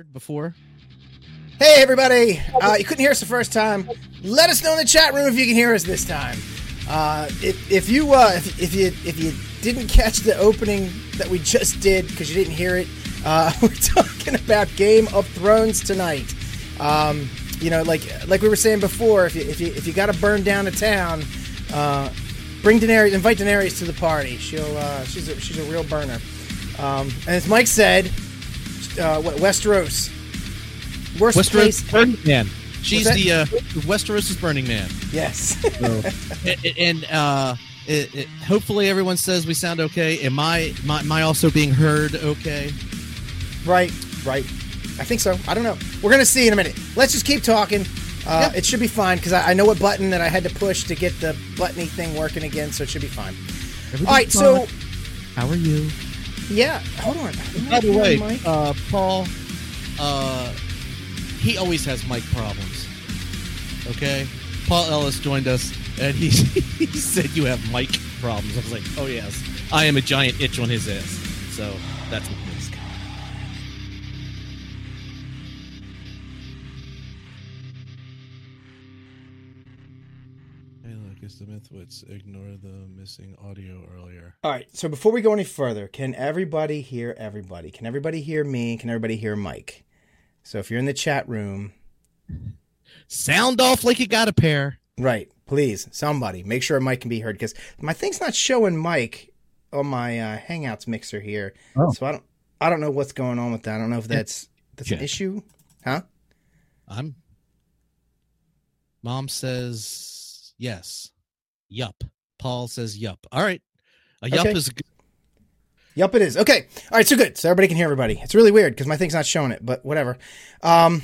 heard before. Hey, everybody! Uh, you couldn't hear us the first time. Let us know in the chat room if you can hear us this time. Uh, if, if you uh, if, if you if you didn't catch the opening that we just did because you didn't hear it, uh, we're talking about Game of Thrones tonight. Um, you know, like like we were saying before, if you if you if you got to burn down a town, uh, bring Daenerys, invite Daenerys to the party. She'll uh, she's a, she's a real burner. Um, and as Mike said, uh, what Westeros, worst Westeros place. Burning Man. She's the uh, Westeros' is Burning Man. Yes. and, and uh, it, it, hopefully everyone says we sound okay. Am I, am I, am I also being heard okay? right. Right. I think so. I don't know. We're gonna see in a minute. Let's just keep talking. Uh, Yeah. It should be fine because I, I know what button that I had to push to get the buttony thing working again, so it should be fine. All right. So how are you? Yeah, hold on. By the way, uh, Paul, uh, he always has mic problems. Okay, Paul Ellis joined us, and he he said you have mic problems. I was like, oh yes, I am a giant itch on his ass. So that's what it's the Ignore the missing audio earlier. All right. So before we go any further, can everybody hear everybody? Can everybody hear me? Can everybody hear Mike? So if you're in the chat room, Sound off like you got a pair. right? Please, somebody make sure Mike can be heard because my thing's not showing Mike on my uh, Hangouts mixer here. Oh. So I don't, I don't know what's going on with that. I don't know if that's that's an issue, huh? I'm. Mom says yes. Yup. Paul says yup. All right. A yup Okay. is a good. Yup, it is. Okay. All right. So good. So everybody can hear everybody. It's really weird because my thing's not showing it, but whatever. Um,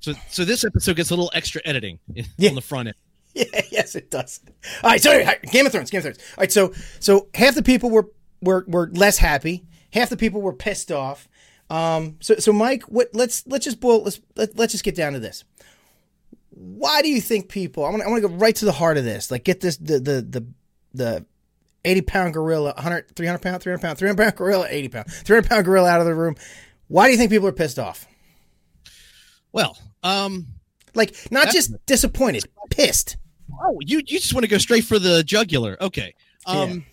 So, so this episode gets a little extra editing Yeah. on the front end. Yeah, yes, it does. All right, so Game of Thrones, Game of Thrones. All right, so so half the people were were were less happy, half the people were pissed off. Um, so so Mike, what? Let's let's just boil. Let's let, let's just get down to this. Why do you think people? I want to go right to the heart of this. Like, get this the the the the. 80 pound gorilla, 100, 300 pound, 300 pound, 300 pound gorilla, 80 pound, 300 pound gorilla out of the room. Why do you think people are pissed off? Well, um, Like, not just disappointed, pissed. oh, you you just want to go straight for the jugular. Okay. Um,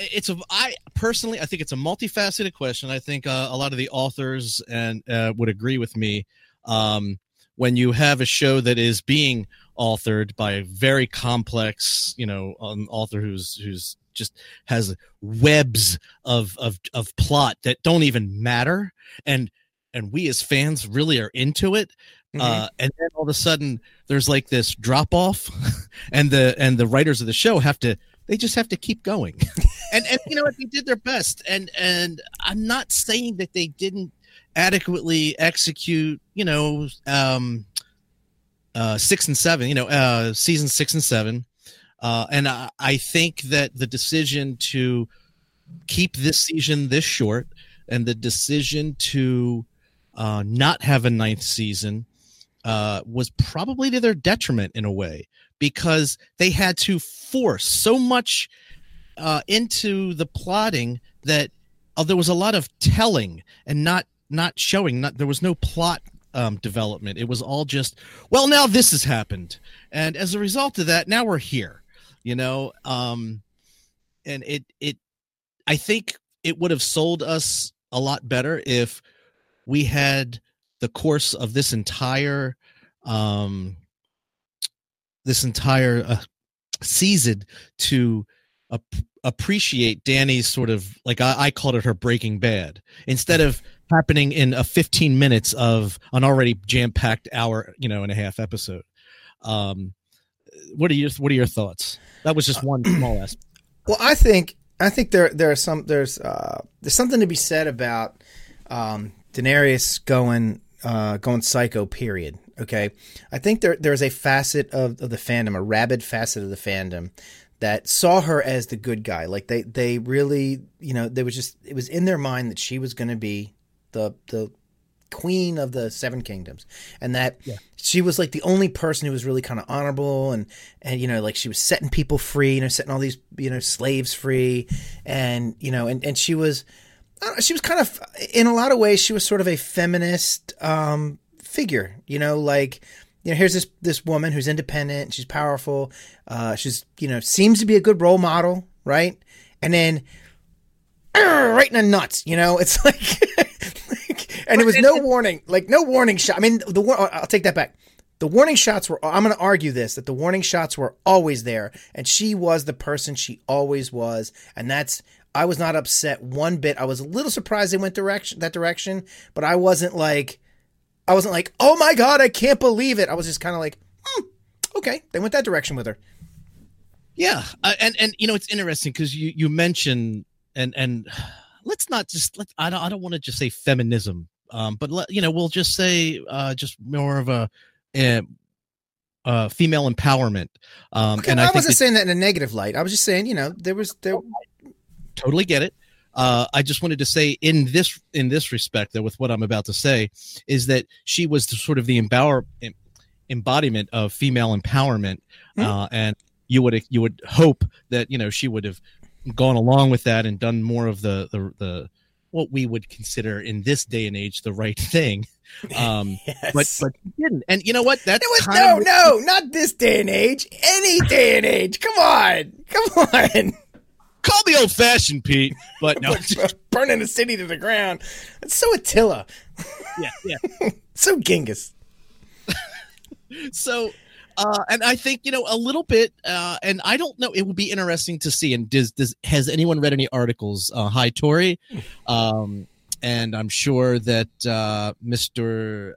it's a I personally I think it's a multifaceted question. I think uh, a lot of the authors and uh, would agree with me. Um, when you have a show that is being authored by a very complex, you know, um, author who's who's just has webs of of of plot that don't even matter, and and we as fans really are into it. Mhm. Uh, and then all of a sudden, there's like this drop off, and the and the writers of the show have to they just have to keep going and and you know what they did their best and and i'm not saying that they didn't adequately execute you know um uh six and seven you know uh season six and seven. Uh and i, I think that the decision to keep this season this short and the decision to uh not have a ninth season uh was probably to their detriment in a way because they had to force so much uh, into the plotting that uh, there was a lot of telling and not not showing. Not there was no plot um, development. It was all just well, now this has happened, and as a result of that, now we're here. You know, um, and it it I think it would have sold us a lot better if we had the course of this entire um this entire uh, season to ap- appreciate Dany's sort of like I, I called it her Breaking Bad instead of happening in a 15 minutes of an already jam packed hour, you know, and a half episode. Um, what are your What are your thoughts? That was just one small aspect. Well, I think I think there there are some there's uh, there's something to be said about um, Daenerys going uh, going psycho. Period. Okay, I think there there's a facet of, of the fandom, a rabid facet of the fandom that saw her as the good guy. Like they they really you know there was just it was in their mind that she was going to be the the queen of the seven kingdoms and that Yeah. she was like the only person who was really kind of honorable and and you know like she was setting people free you know setting all these you know slaves free and you know and and she was know, she was kind of in a lot of ways she was sort of a feminist um, figure. You know, like you know, here's this this woman who's independent, she's powerful, uh, she's you know seems to be a good role model, right? And then right in the nuts, you know, it's like, like- and it was no warning, like no warning shot. I mean, the war- I'll take that back. The warning shots were. I'm going to argue this that the warning shots were always there, and she was the person she always was, and that's. I was not upset one bit. I was a little surprised they went direction that direction, but I wasn't like, I wasn't like, oh my god, I can't believe it. I was just kind of like, hmm, okay, they went that direction with her. Yeah, uh, and and you know it's interesting because you you mentioned and and let's not just let I don't I don't want to just say feminism, um, but let, you know we'll just say uh, just more of a. Uh, uh, female empowerment, um, Okay, and I, I, wasn't that- saying that in a negative light. I was just saying, you know, there was there. totally get it. Uh, I just wanted to say in this in this respect, though, with what I'm about to say, is that she was the, sort of the empower em- embodiment of female empowerment, Hmm. uh, and you would you would hope that you know she would have gone along with that and done more of the the, the what we would consider in this day and age the right thing. Um, Yes. but but she didn't, and you know what? That's was no, of- no, not this day and age. Any day and age. Come on, come on. Call me old fashioned, Pete, but no, Burning the city to the ground. It's so Attila, yeah, yeah. so Genghis. so uh and i think you know a little bit uh and i don't know it would be interesting to see and does does has anyone read any articles uh hi tori um and i'm sure that uh mr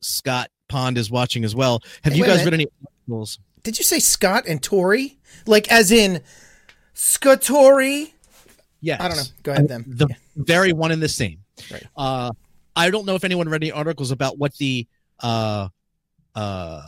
scott pond is watching as well have Hey, you guys read any articles Did you say Scott and Tory? Like as in Scottori? yes I don't know. Go ahead, them. the very one and the same. Right. Uh, I don't know if anyone read any articles about what the uh, uh,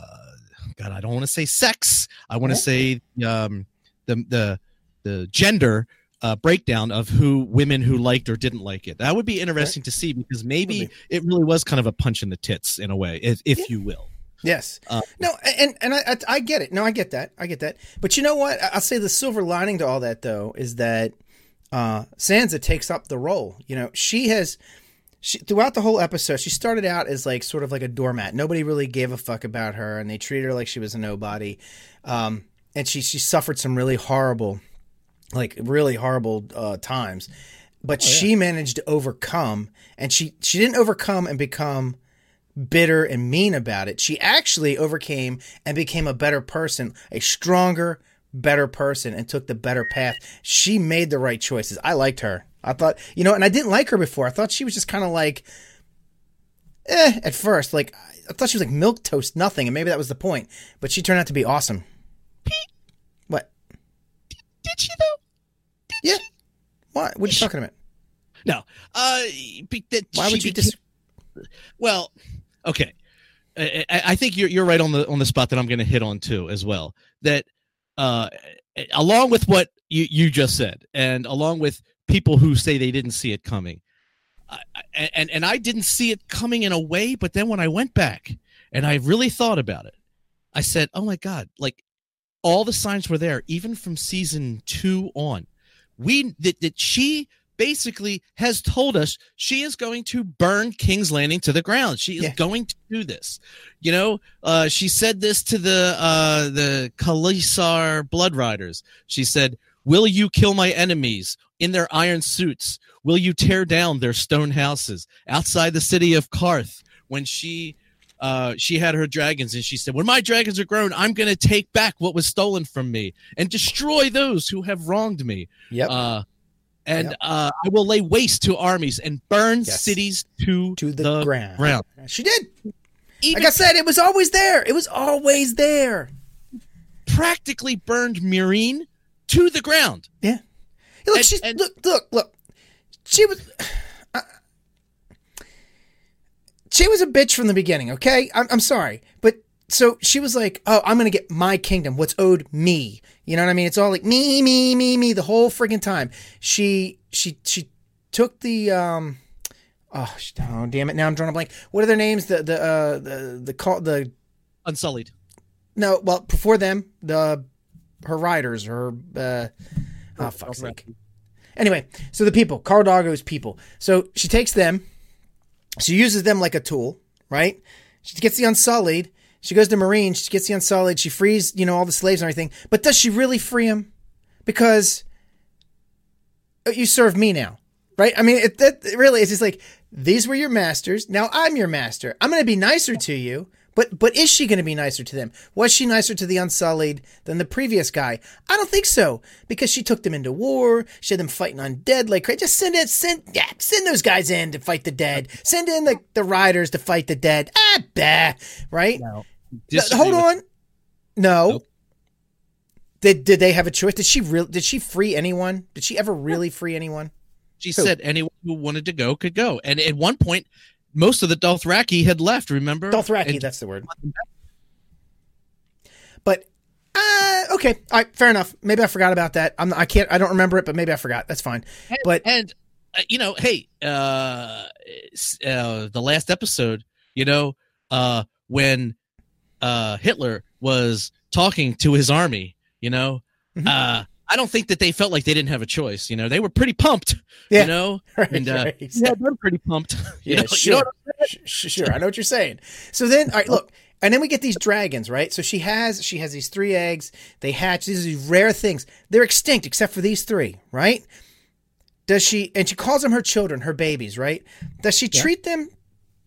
God, I don't want to say sex. I want to say um, the the the gender uh, breakdown of who women who liked or didn't like it. That would be interesting to see because maybe it really was kind of a punch in the tits in a way, if, if you will. Yes. Uh, no, and and I, I get it. No, I get that. I get that. But you know what? I'll say the silver lining to all that though is that uh Sansa takes up the role. You know, she has she throughout the whole episode, she started out as like sort of like a doormat. Nobody really gave a fuck about her and they treated her like she was a nobody. Um and she she suffered some really horrible like really horrible uh times. But she managed to overcome and she she didn't overcome and become bitter and mean about it. She actually overcame and became a better person, a stronger, better person, and took the better path. She made the right choices. I liked her. I thought, you know, and I didn't like her before. I thought she was just kind of like, eh, at first. Like, I thought she was like milk toast, nothing, and maybe that was the point. But she turned out to be awesome. Pete. What? Did she though? Yeah. What? What are you talking about? No. Uh, be, that Why would you became- dis? Well, okay. I, I I think you're you're right on the on the spot that I'm going to hit on too as well. That uh, along with what you you just said, and along with people who say they didn't see it coming, I, and and I didn't see it coming in a way. But then when I went back and I really thought about it, I said, "Oh my god!" Like all the signs were there, even from season two on. We that that she basically has told us she is going to burn King's Landing to the ground. She is Yeah. going to do this. You know, uh, she said this to the uh, the khalasar Blood Riders. She said, "Will you kill my enemies in their iron suits? Will you tear down their stone houses outside the city of Qarth?" When she uh, she had her dragons and she said, When my dragons are grown, I'm going to take back what was stolen from me and destroy those who have wronged me. Yep. Uh, and Yep. uh, I will lay waste to armies and burn Yes. cities to, to the, ground. ground. She did. Even Like I said, it was always there. It was always there. practically burned Meereen to the ground. Yeah. Look, And- she's and- look, look, look. She was. uh, she was a bitch from the beginning. Okay, I'm, I'm sorry, but so she was like, "Oh, I'm gonna get my kingdom, what's owed me." You know what I mean? It's all like me, me, me, me the whole friggin' time. She, she, she took the um. Oh, oh, damn it! Now I'm drawing a blank. What are their names? The the uh the the call the Unsullied. no well before them the her riders her uh oh fuck's sake Anyway, so the people, Khal Drogo's people. So she takes them, she uses them like a tool, right? She gets the Unsullied. She goes to Meereen. She gets the Unsullied. She frees, you know, all the slaves and everything. But does she really free them? Because uh, you serve me now, right? I mean, it, that it really is just like these were your masters. Now I'm your master. I'm going to be nicer to you. But but is she going to be nicer to them? Was she nicer to the Unsullied than the previous guy? I don't think so because she took them into war. She had them fighting on dead like crazy. Just send it, send yeah, send those guys in to fight the dead. Send in the the riders to fight the dead. Ah, bah, right? No. Hold on. No. Nope. Did did they have a choice? Did she real? Did she free anyone? Did she ever really free anyone? She Who? said anyone who wanted to go could go. And at one point, most of the Dothraki had left. Remember? Dothraki, And- that's the word. But uh, okay, all right, fair enough. Maybe I forgot about that. I'm I can't I don't remember it, but maybe I forgot. That's fine. And, But- and uh, you know, hey, uh, uh, the last episode, you know, uh, when uh, Hitler was talking to his army, you know, Mhm. uh, I don't think that they felt like they didn't have a choice. You know, they were pretty pumped. Yeah. You know, Right, and uh, right. yeah, they're pretty pumped. you Yeah, know, you sure. know Sh- sh- sure. I know what you're saying. So then, all right, look, and then we get these dragons, right? So she has she has these three eggs. They hatch. These are these rare things. They're extinct except for these three, right? Does she? And she calls them her children, her babies, right? Does she Yeah. treat them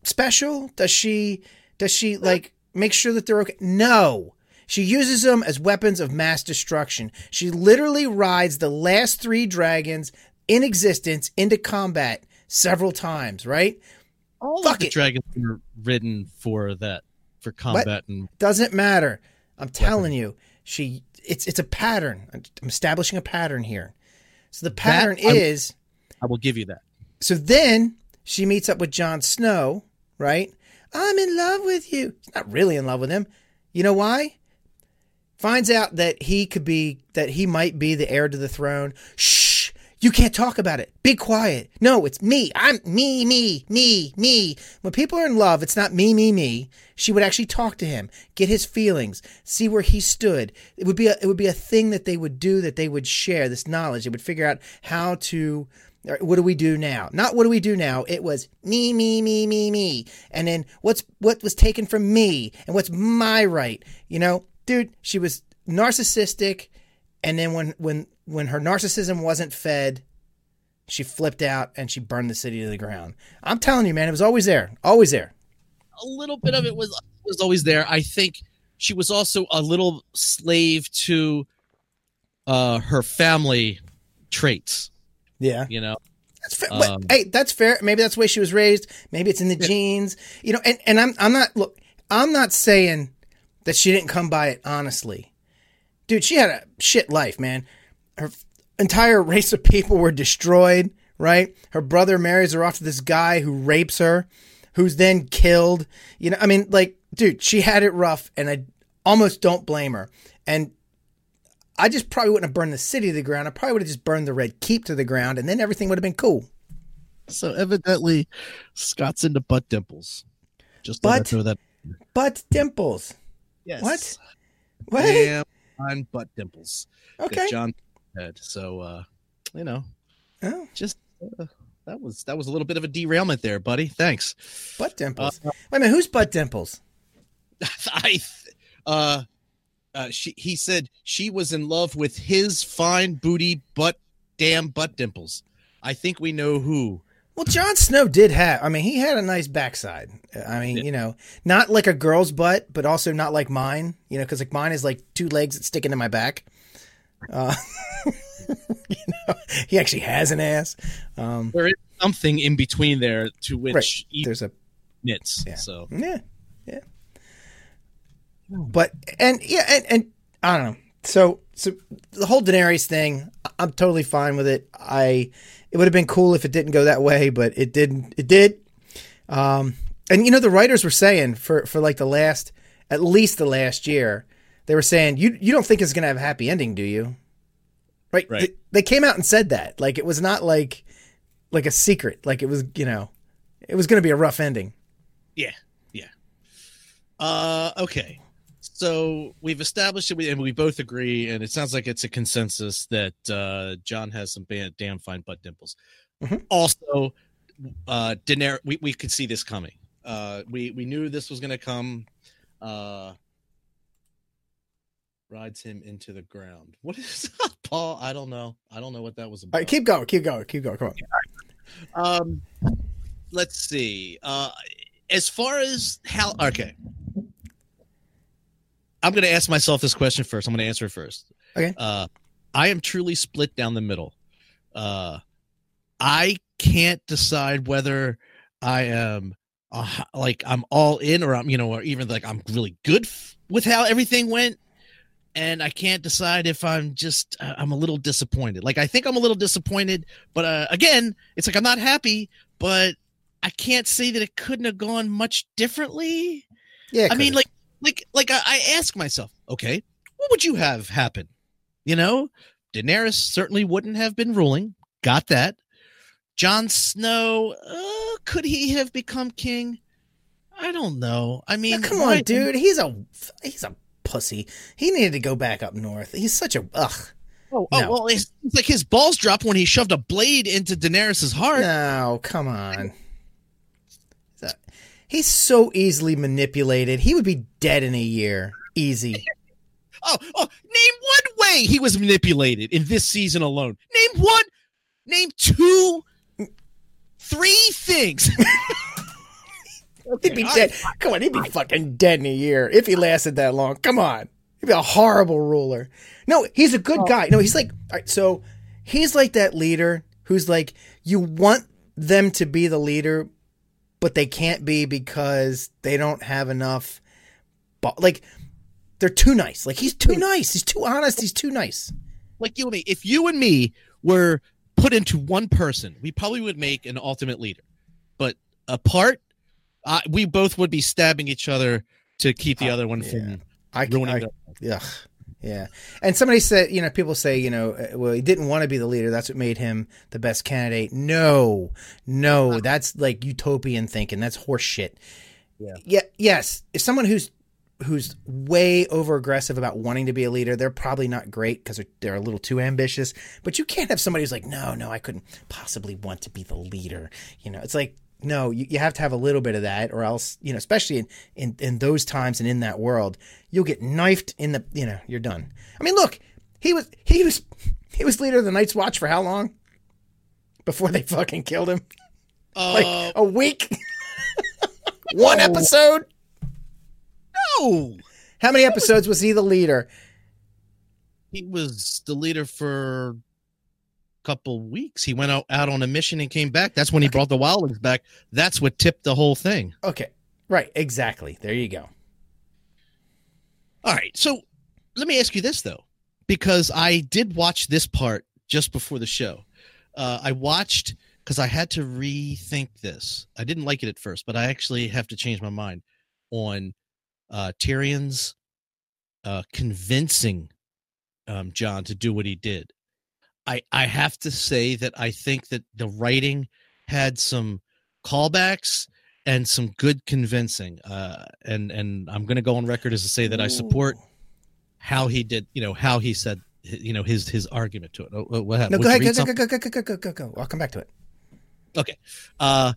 special? Does she? Does she like make sure that they're okay? No. She uses them as weapons of mass destruction. She literally rides the last three dragons in existence into combat several times, right? All Fuck of the it. dragons were ridden for that, for combat and Doesn't matter. I'm telling you, she it's it's a pattern. I'm establishing a pattern here. So the pattern I- is I will give you that. so then she meets up with Jon Snow, right? I'm in love with you. She's not really in love with him. You know why? Finds out that he could be that he might be the heir to the throne. Shh. You can't talk about it. Be quiet. No, it's me. I'm me, me, me, me. When people are in love, it's not me, me, me. She would actually talk to him, get his feelings, see where he stood. It would be a, it would be a thing that they would do that they would share this knowledge. They would figure out how to what do we do now? Not what do we do now. It was me, me, me, me, me. And then what's what was taken from me and what's my right? You know, dude, she was narcissistic and then when when when her narcissism wasn't fed, she flipped out and she burned the city to the ground. I'm telling you, man, it was always there. Always there. a little bit of it was was always there. I think she was also a little slave to uh her family traits, Yeah. you know. That's fair. but, Um, hey, that's fair. Maybe that's the way she was raised. Maybe it's in the genes. You know, and, and I'm I'm not look, I'm not saying that she didn't come by it honestly. Dude, she had a shit life, man. Her entire race of people were destroyed, right? Her brother marries her off to this guy who rapes her, who's then killed. You know, I mean, like, dude, she had it rough, and I almost don't blame her. And I just probably wouldn't have burned the city to the ground. I probably would have just burned the Red Keep to the ground, and then everything would have been cool. So evidently Scott's into butt dimples. Just Butt? that Butt dimples. Yes. What? What? Damn on butt dimples. Okay. Jon had. So uh you know, Oh, just uh, that was that was a little bit of a derailment there, buddy. Thanks. butt dimples. Wait a minute, who's butt dimples? I th- uh uh she he said she was in love with his fine booty butt damn butt dimples. I think we know who. Well, Jon Snow did have. I mean, he had a nice backside. I mean, you know, not like a girl's butt, but also not like mine. You know, because like mine is like two legs that stick into my back. Uh, you know, he actually has an ass. Um, There is something in between there to which right. There's a knits. Yeah. So Yeah, yeah. But and yeah, and, and I don't know. So so the whole Daenerys thing, I'm totally fine with it. I it would have been cool if it didn't go that way, but it didn't. It did. Um, and you know the writers were saying for for like the last at least the last year, they were saying you you don't think it's gonna have a happy ending, do you? Right. Right. They, they came out and said that. Like it was not like like a secret. Like it was you know it was gonna be a rough ending. Yeah, yeah. Uh, okay. So we've established it, and we both agree, and it sounds like it's a consensus that uh, Jon has some damn fine butt dimples. Mhm. Also, uh, Daenerys, we, we could see this coming. Uh, we we knew this was going to come. Uh, rides him into the ground. What is that, Paul? I don't know. I don't know what that was about. right, keep going, keep going, keep going. Come on. Um, let's see. Uh, as far as how, okay, I'm going to ask myself this question first. I'm going to answer it first. Okay. Uh, I am truly split down the middle. Uh, I can't decide whether I am uh, like I'm all in or I'm you know or even like I'm really good f- with how everything went and I can't decide if I'm just uh, I'm a little disappointed. Like I think I'm a little disappointed, but uh, again, it's like I'm not happy, but I can't say that it couldn't have gone much differently. Yeah, I mean, could've. like, like, like I, I ask myself, okay, what would you have happen? You know, Daenerys certainly wouldn't have been ruling. Got that. Jon Snow, uh, could he have become king? I don't know. I mean, come on, dude. He's a he's a pussy. He needed to go back up north. He's such a ugh. Oh, oh No. well, it's, it's like his balls dropped when he shoved a blade into Daenerys's heart. No, come on. That- He's so easily manipulated. He would be dead in a year. Easy. Oh, oh, name one way he was manipulated in this season alone. Name one. Name two. Three things. He'd be I- dead. Come on, he'd be fucking dead in a year if he lasted that long. Come on. He'd be a horrible ruler. No, he's a good oh. guy. No, he's like, all right, so he's like that leader who's like, you want them to be the leader, but they can't be because they don't have enough. But like, they're too nice. Like, he's too nice. He's too honest. He's too nice. like you and me, if you and me were put into one person, we probably would make an ultimate leader. But apart, uh, we both would be stabbing each other to keep the other one yeah. from I, ruining I, the. Yeah. And somebody said, you know, people say, you know, uh, well, he didn't want to be the leader. That's what made him the best candidate. No, no, that's like utopian thinking. That's horse shit. Yeah. Yeah. Yes. If someone who's, who's way over aggressive about wanting to be a leader, they're probably not great because they're, they're a little too ambitious. But you can't have somebody who's like, no, no, I couldn't possibly want to be the leader. You know, it's like, no, you, you have to have a little bit of that, or else, you know, especially in, in, in those times and in that world, you'll get knifed in the, you know, you're done. I mean, look, he was, he was, he was leader of the Night's Watch for how long? Before they fucking killed him? Like Uh, a week? One No. episode? no, How many episodes was he the leader? he was the leader for couple weeks. He went out, out on a mission and came back. That's when he brought the wildlings back. That's what tipped the whole thing. Okay. Right, exactly. There you go. All right. So let me ask you this though, because I did watch this part just before the show. Uh, I watched because I had to rethink this. I didn't like it at first, but I actually have to change my mind on uh, Tyrion's uh, convincing um, Jon to do what he did. I I have to say that I think that the writing had some callbacks and some good convincing. Uh, and and I'm going to go on record as to say that I support how he did, you know, how he said, you know, his his argument to it. Oh, oh, what No, happened? go ahead. Go, go, go, go, go, go, go, go. I'll come back to it. Okay. Uh,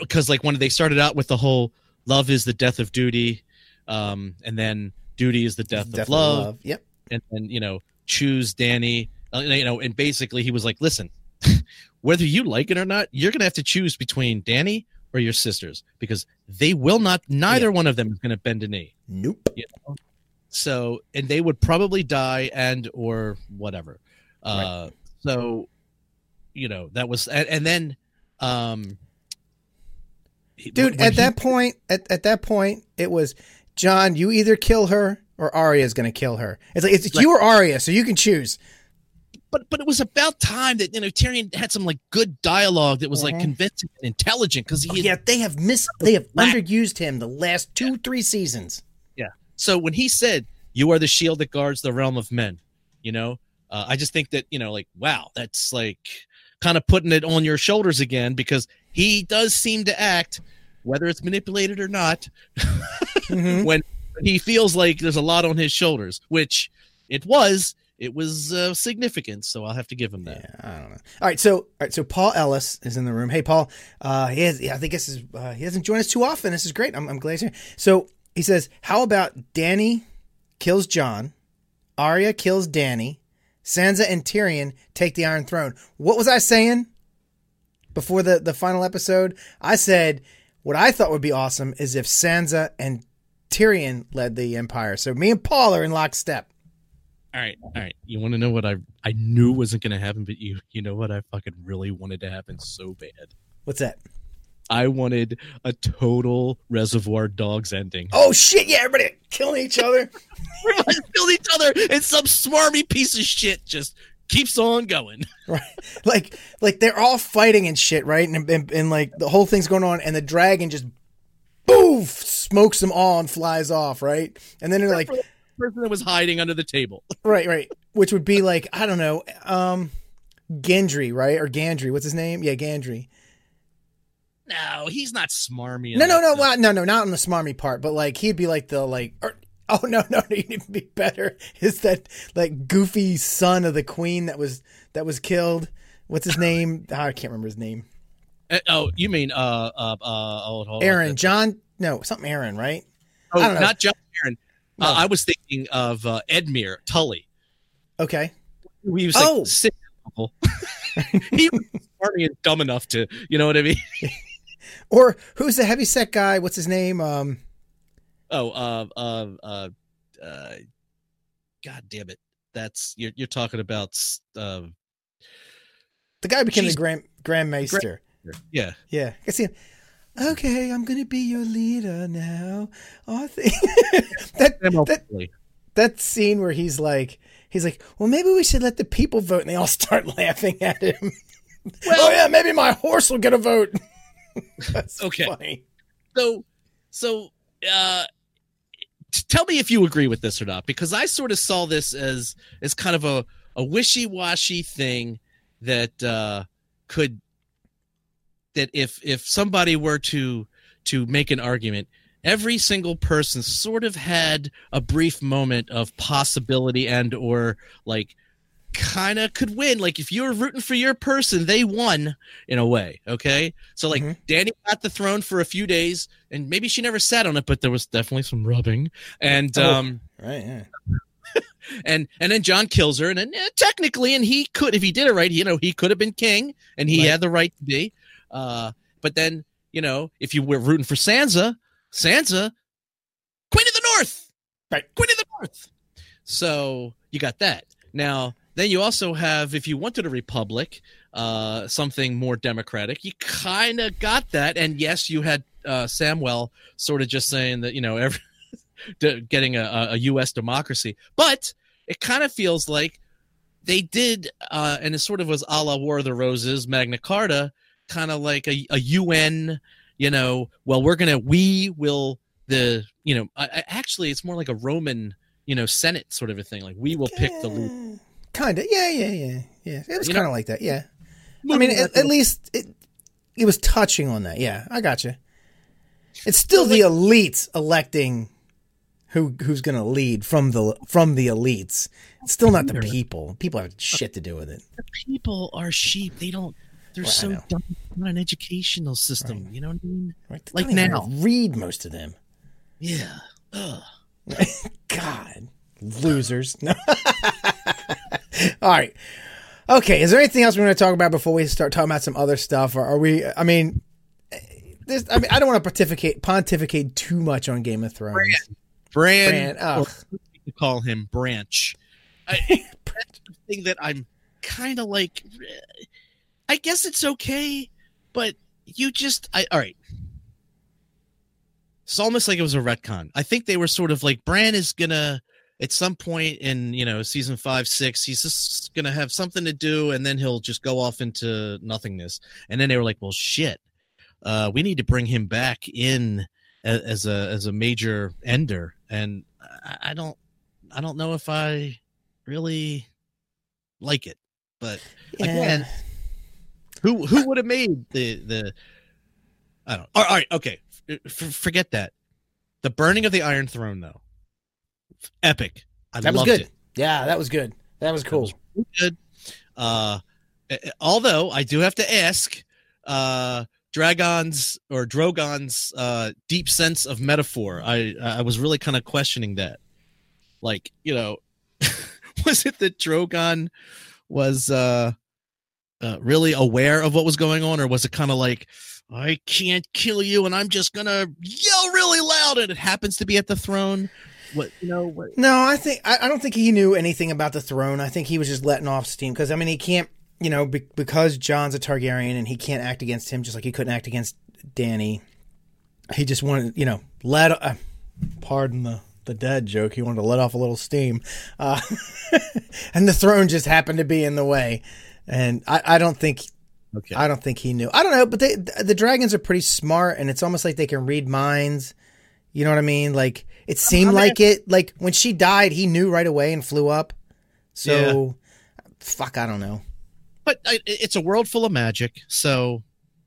because like when they started out with the whole love is the death of duty, um, and then duty is the death, of Definitely love, Yep. and then you know choose Dany, you know, and basically he was like, listen, whether you like it or not, you're gonna have to choose between Dany or your sisters because they will not. Neither one of them is gonna bend a knee. Nope. so and they would probably die and or whatever uh so you know that was and, and then um Dude, at he- that point, at, at that point, it was Jon, you either kill her or Arya's going to kill her. It's like, it's, it's you or Arya, so you can choose. But but it was about time that you know Tyrion had some like good dialogue that was like convincing and intelligent because he Oh, had- yeah, they have missed they have Whack. underused him the last two, three seasons. Yeah so when he said you are the shield that guards the realm of men you know uh, i just think that you know like wow that's like kind of putting it on your shoulders again because he does seem to act whether it's manipulated or not Mhm. when he feels like there's a lot on his shoulders, which it was. It was uh, significant, so I'll have to give him that. Yeah, I don't know. All right, so all right, so Paul Ellis is in the room. Hey, Paul. Uh, he has. I think this is. Uh, he doesn't join us too often. This is great. I'm, I'm glad he's here. So he says, "How about Dany kills Jon, Arya kills Dany, Sansa and Tyrion take the Iron Throne." What was I saying before the the final episode? I said what I thought would be awesome is if Sansa and Tyrion led the Empire. So me and Paul are in lockstep. All right, all right. You want to know what I I knew wasn't going to happen, but you you know what I fucking really wanted to happen so bad. What's that? I wanted a total Reservoir Dogs ending. Oh shit! Yeah, everybody killing each other. Everybody's killing each other, and some smarmy piece of shit just keeps on going. Right, like like they're all fighting and shit, right? And, and and like the whole thing's going on, and the dragon just boof smokes them all and flies off, right? And then they're like, person that was hiding under the table. right, right, which would be like I don't know, um, Gendry, right, or Gandry? What's his name? Yeah, Gandry. No, he's not smarmy. No, no, no, well, no, no, not on the smarmy part, but like he'd be like the like. Or, oh no, no, no, he'd even be better. Is that like goofy son of the queen that was that was killed? What's his name? Ah, I can't remember his name. Uh, oh, you mean uh uh uh hold, hold on. Arryn, John, no, something Arryn, right? Oh, I don't know. not Jon Arryn. No. Uh, I was thinking of uh, Edmure Tully. Okay. He was Oh. like sick he was smarmy and dumb enough to, you know what I mean? Or who's the heavy set guy? What's his name? Um, Oh, uh, uh, uh, uh, God damn it! That's you're you're talking about. Uh, the guy became the grand grand maester. yeah, Yeah, I see him. Okay, I'm gonna be your leader now. Oh, I think that that that scene where he's like, he's like, well, maybe we should let the people vote, and they all start laughing at him. Well, oh yeah, maybe my horse will get a vote. That's Okay. funny. so so uh t- tell me if you agree with this or not because i sort of saw this as as kind of a a wishy-washy thing that uh could that if if somebody were to to make an argument every single person sort of had a brief moment of possibility and or like kind of could win like if you were rooting for your person they won in a way okay so like Mhm. dany got the throne for a few days and maybe she never sat on it but there was definitely some rubbing and Oh. um Right? Yeah. and and then jon kills her and then eh, technically and he could if he did it right you know he could have been king and he Right. had the right to be uh but then you know if you were rooting for sansa sansa queen of the north Right. queen of the north so you got that now then you also have if you wanted a republic uh something more democratic you kind of got that and yes you had uh samwell sort of just saying that you know every getting a, a U.S. democracy, but it kind of feels like they did, uh, and it sort of was a la War of the Roses, Magna Carta, kind of like a, a UN, you know. Well, we're gonna, we will the, you know, actually, it's more like a Roman, you know, Senate sort of a thing. Like we will pick the leader. Kind of. Yeah, yeah, yeah, yeah. It was kind of like that. Yeah. I mean, at, at least it, it was touching on that. Yeah, I got you. It's still the elites electing who who's going to lead from the from the elites. It's still not the people. People have shit to do with it. the people are sheep. They don't. They're Well, so dumb. It's Not an educational system. You know what I mean? Right? They Like don't now. read most of them. Yeah. Ugh. God, losers. No. All right. Okay. Is there anything else we want to talk about before we start talking about some other stuff? Or are we? I mean, this. I mean, I don't want to pontificate pontificate too much on Game of Thrones. Bran. Bran, ugh. or you call him Branch. I, that's the thing that I'm kind of like. I guess it's okay, but you just. I all right. It's almost like it was a retcon. I think they were sort of like Bran is gonna at some point in you know season five, six, he's just gonna have something to do, and then he'll just go off into nothingness. And then they were like, well, shit, uh, we need to bring him back in as a as a major ender, and I, I don't I don't know if I really like it. But again, who who would have made the the I don't. All right, okay. F- forget that. The burning of the Iron Throne, though. epic. I That was good. it. Yeah, that was good. That was cool. was good. Uh, although I do have to ask, uh, Dragon's or Drogon's uh, deep sense of metaphor. I I was really kind of questioning that. Like, you know, was it that Drogon was uh, uh, really aware of what was going on, or was it kind of like, I can't kill you, and I'm just gonna yell really loud, and it happens to be at the throne? What you know? What, No, I think I, I don't think he knew anything about the throne. I think he was just letting off steam because I mean he can't, you know, be, because Jon's a Targaryen and he can't act against him just like he couldn't act against Dany. He just wanted, you know, let. Uh, pardon the the dead joke. He wanted to let off a little steam, uh, and the throne just happened to be in the way. And I, I don't think okay. I don't think he knew. I don't know, but they the dragons are pretty smart, and it's almost like they can read minds. You know what I mean? Like it seemed mean- like it. Like when she died, he knew right away and flew up. So, fuck, I don't know. but I, it's a world full of magic, so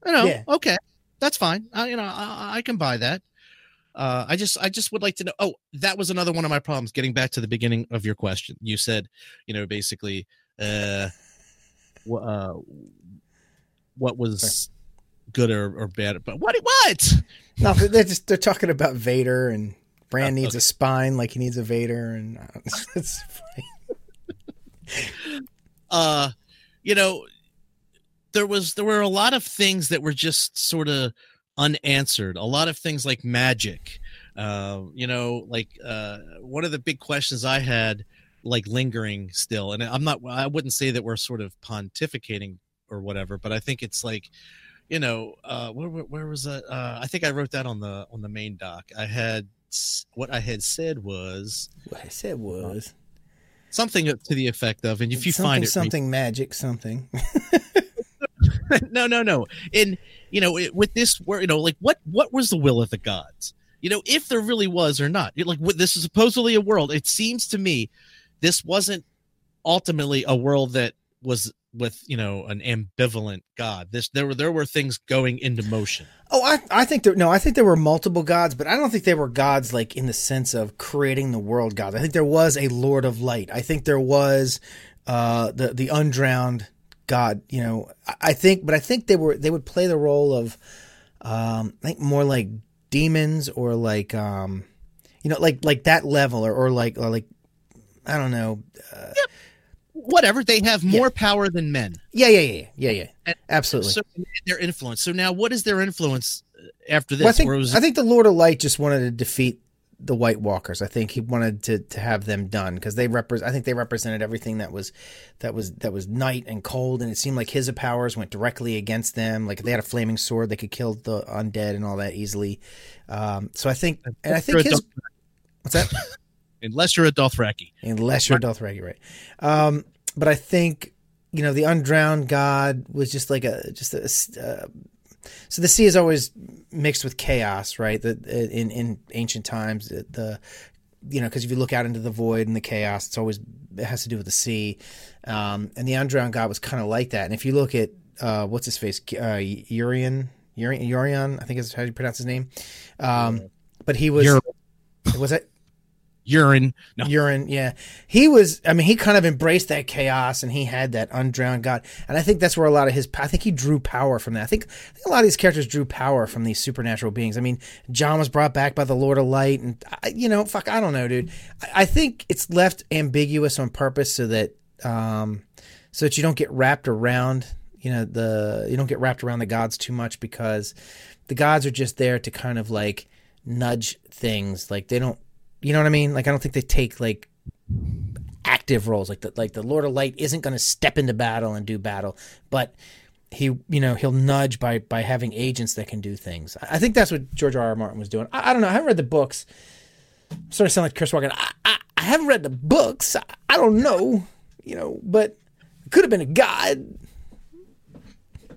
you know, Yeah. okay, that's fine. I, you know, I, I can buy that. Uh, I just, I just would like to know. Oh, that was another one of my problems. Getting back to the beginning of your question, you said, you know, basically, uh, wh- uh what was good or, or bad? But what? What? No, they're just they're talking about Vader and Bran Oh, needs a spine like he needs a Vader, and uh, it's uh you know there was there were a lot of things that were just sort of unanswered a lot of things like magic uh you know like uh one of the big questions i had like lingering still and i'm not i wouldn't say that we're sort of pontificating or whatever but i think it's like you know uh where, where, where was that uh i think i wrote that on the on the main doc i had what i had said was what I said was something to the effect of and if you something find it something magic something. no, no, no. And you know, it, with this, where you know, like what what was the will of the gods? You know, if there really was or not. Like what, this is supposedly a world. It seems to me this wasn't ultimately a world that was with you know an ambivalent god. This there were there were things going into motion. Oh, I, I think there no, I think there were multiple gods, but I don't think they were gods like in the sense of creating the world gods. I think there was a Lord of Light. I think there was uh, the the undrowned god. You know, I, I think, but I think they were they would play the role of um, I think more like demons or like um, you know, like like that level or, or like or like I don't know. Whatever they have more power than men. Yeah, yeah, yeah, yeah, yeah. And Absolutely. So their influence. So now, what is their influence uh, after this? Well, I think was- I think the Lord of Light just wanted to defeat the White Walkers. I think he wanted to, to have them done because they represent. I think they represented everything that was that was that was night and cold, and it seemed like his powers went directly against them. Like if they had a flaming sword, they could kill the undead and all that easily. Um, so I think, and I think his what's that? unless you're a Dothraki. Unless you're a Dothraki, right? Um, but I think you know the undrowned god was just like a just a. Uh, so the sea is always mixed with chaos, right? That in in ancient times, the, the you know because if you look out into the void and the chaos, it's always it has to do with the sea, um, and the undrowned god was kind of like that. And if you look at uh, what's his face, uh, Urian, Urian, Urian, I think is how you pronounce his name, um, but he was Ur- was that Urine. No. urine yeah. He was i mean he kind of embraced that chaos and he had that undrowned god. And i think that's where a lot of his i think he drew power from that. I think, I think a lot of these characters drew power from these supernatural beings. I mean jon was brought back by the lord of light and I, you know fuck i don't know dude. I, I think it's left ambiguous on purpose so that um so that you don't get wrapped around you know the you don't get wrapped around the gods too much because the gods are just there to kind of like nudge things. Like they don't you know what I mean? Like I don't think they take like active roles. Like the like the Lord of Light isn't going to step into battle and do battle, but he you know he'll nudge by by having agents that can do things. I think that's what George R. R. Martin was doing. I, I don't know. I haven't read the books. I'm starting to sound like Chris Walken. I, I, I haven't read the books. I, I don't know. You know, but it could have been a god.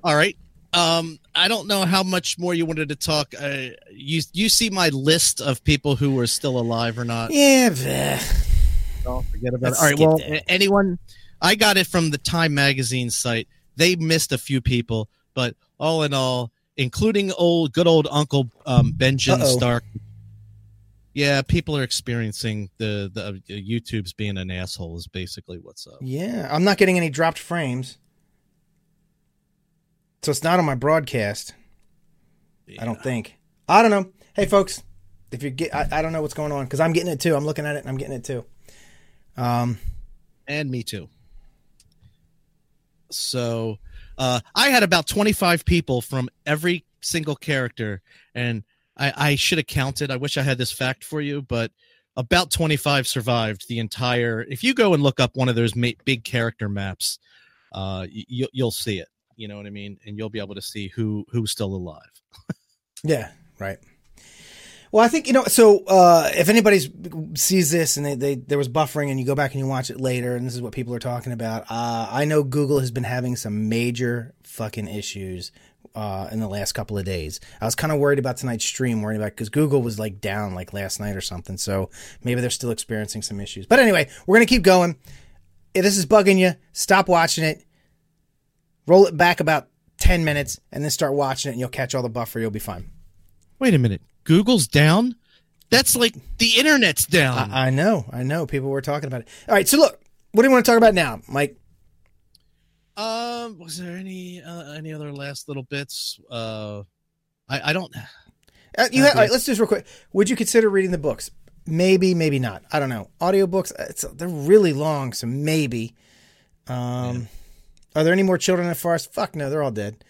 All right. Um, I don't know how much more you wanted to talk. Uh, you you see my list of people who are still alive or not? Yeah. bleh. Don't forget about Let's it. All right. Well, that. anyone? I got it from the Time Magazine site. They missed a few people, but all in all, including old good old Uncle um, Benjen Uh-oh. Stark. Yeah, people are experiencing the the uh, YouTube's being an asshole is basically what's up. Yeah, I'm not getting any dropped frames. So it's not on my broadcast. I don't think. I don't know. Hey, folks, if you get, I, I don't know what's going on because I'm getting it too. I'm looking at it and I'm getting it too. Um, and me too. So, uh, I had about 25 people from every single character, and I, I should have counted. I wish I had this fact for you, but about 25 survived the entire. If you go and look up one of those ma- big character maps, uh, you, you'll see it. You know what I mean, and you'll be able to see who who's still alive. yeah, right. Well, I think you know. So, uh, if anybody sees this and they, they there was buffering, and you go back and you watch it later, and this is what people are talking about. Uh, I know Google has been having some major fucking issues uh, in the last couple of days. I was kind of worried about tonight's stream, worried about because Google was like down like last night or something. So maybe they're still experiencing some issues. But anyway, we're gonna keep going. If this is bugging you, stop watching it. Roll it back about ten minutes, and then start watching it, and you'll catch all the buffer. You'll be fine. Wait a minute. Google's down? That's like the internet's down. I, I, know, I know. People were talking about it. All right, so look, what do you want to talk about now, Mike? Um, was there any uh, any other last little bits? Uh, I I don't. Uh, you have, all right, let's do this real quick. Would you consider reading the books? Maybe, maybe not. I don't know. Audiobooks, it's they're really long, so maybe. Um, yeah. Are there any more children in the forest? Fuck no, they're all dead.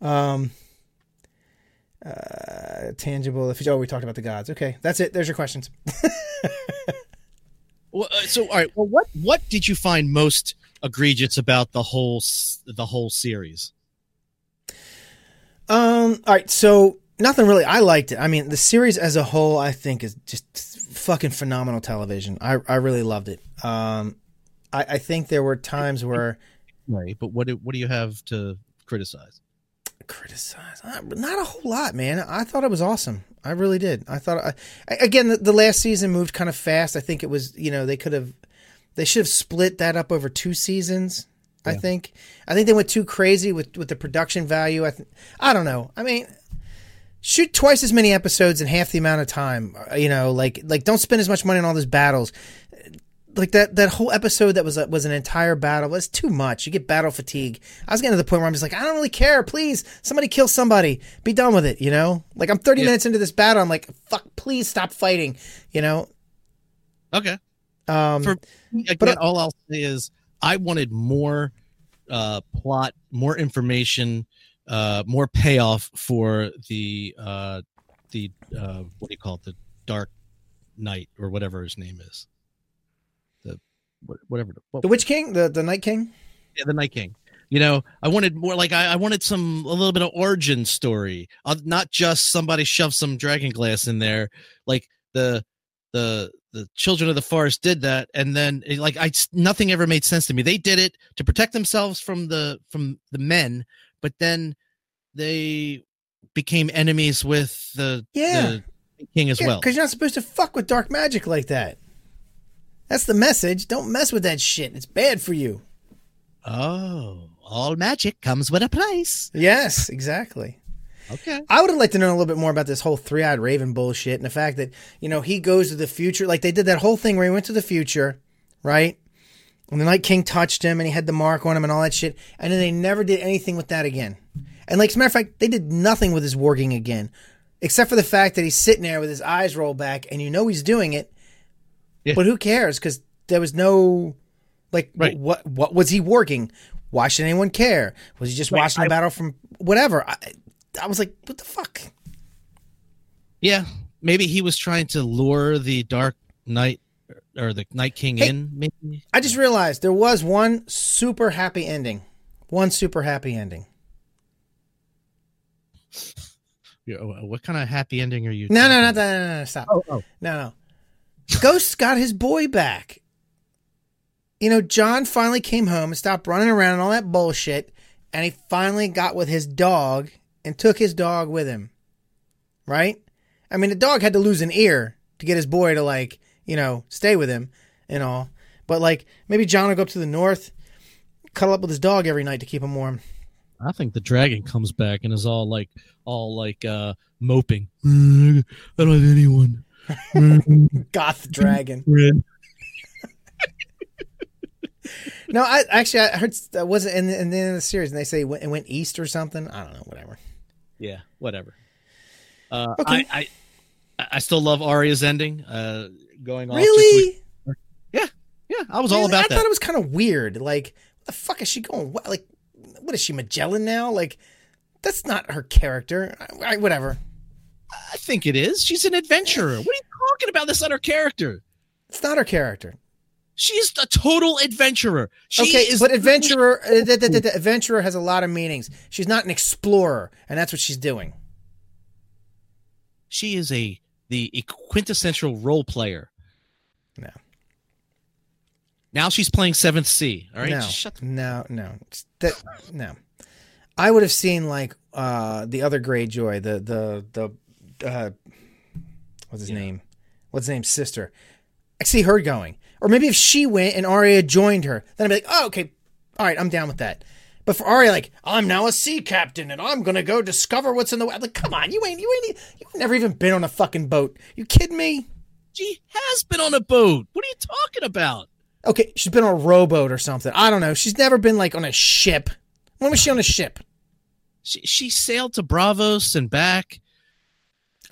Um, uh, tangible. If oh, we talked about the gods. Okay, that's it. There's your questions. well, uh, so all right. Well, what what did you find most egregious about the whole the whole series? Um. All right. So nothing really. I liked it. I mean, the series as a whole, I think, is just fucking phenomenal television. I I really loved it. Um, I I think there were times where. Right, but what do, what do you have to criticize? criticize. Not a whole lot man. I thought it was awesome. I really did. I thought I, again the, the, last season moved kind of fast. I think it was you know they could have they should have split that up over two seasons yeah. i think. I think they went too crazy with with the production value. I th- i don't know. I mean shoot twice as many episodes in half the amount of time uh, you know like like don't spend as much money on all these battles like that that whole episode that was a, was an entire battle was too much. You get battle fatigue. I was getting to the point where I'm just like, I don't really care. Please, somebody kill somebody. Be done with it. You know, like I'm 30 yeah. minutes into this battle. I'm like, fuck, please stop fighting. You know. Okay. Um, For again, but, all I'll say is I wanted more uh, plot, more information, uh, more payoff for the uh, the uh, what do you call it, the Dark Knight or whatever his name is whatever. What, the Witch King, the the Night King. Yeah, the Night King. You know, I wanted more like I, I wanted some a little bit of origin story, uh, not just somebody shoved some dragon glass in there. Like the the the children of the forest did that, and then like I nothing ever made sense to me. They did it to protect themselves from the from the men, but then they became enemies with the yeah. The king as yeah, well. Because you're not supposed to fuck with dark magic like that. That's the message. Don't mess with that shit. It's bad for you. Oh, all magic comes with a price. Yes, exactly. Okay. I would have liked to know a little bit more about this whole three eyed raven bullshit and the fact that, you know, he goes to the future. Like they did that whole thing where he went to the future, right? And the Night King touched him and he had the mark on him and all that shit. And then they never did anything with that again. And like, as a matter of fact, they did nothing with his warging again, except for the fact that he's sitting there with his eyes rolled back and you know he's doing it yeah. But who cares? Because there was no like right. what what was he working? Why should anyone care? Was he just right. watching the battle from whatever? I, I was like, what the fuck? Yeah, maybe he was trying to lure the Dark Knight or the Night King hey, in. Maybe I just realized there was one super happy ending. One super happy ending. Yeah, what kind of happy ending are you? No, no, no, no, no, no, stop. Oh, oh. No, no. Ghost got his boy back. You know, Jon finally came home and stopped running around and all that bullshit, and he finally got with his dog and took his dog with him. Right? I mean, the dog had to lose an ear to get his boy to, like, you know, stay with him and all. But, like, maybe Jon will go up to the north, cuddle up with his dog every night to keep him warm. I think the dragon comes back and is all like, all like, uh, moping. I don't have anyone. Goth dragon. No, I actually I heard that wasn't in the, in the end of the series, and they say it went, it went east or something. I don't know, whatever. Yeah, whatever. Uh, Okay. I, I I still love Arya's ending. Uh, going off. Really? with- yeah, yeah. I was all Really? about I that. thought it was kind of weird. Like, what the fuck is she going? What, like, what is she Magellan now? Like, that's not her character. I, I- whatever. I think it is. She's an adventurer. What are you talking about? This other character. It's not her character. She's a total adventurer. She okay, is but adventurer, uh, the, the, the- adventurer has a lot of meanings. She's not an explorer, and that's what she's doing. She is a the quintessential role player. No. Now she's playing Seventh Sea. All right. no, shut the- no, no, that no. I would have seen like uh the other Greyjoy, the the the uh, what's his Yeah. name? What's his name's sister? I see her going, or maybe if she went and Arya joined her, then I'd be like, oh, okay, all right, I'm down with that. But for Arya, like, I'm now a sea captain and I'm gonna go discover what's in the. Like, come on, you ain't, you ain't, you've never even been on a fucking boat. You kidding me? She has been on a boat. What are you talking about? Okay, she's been on a rowboat or something. I don't know. She's never been like on a ship. When was she on a ship? She she sailed to Braavos and back,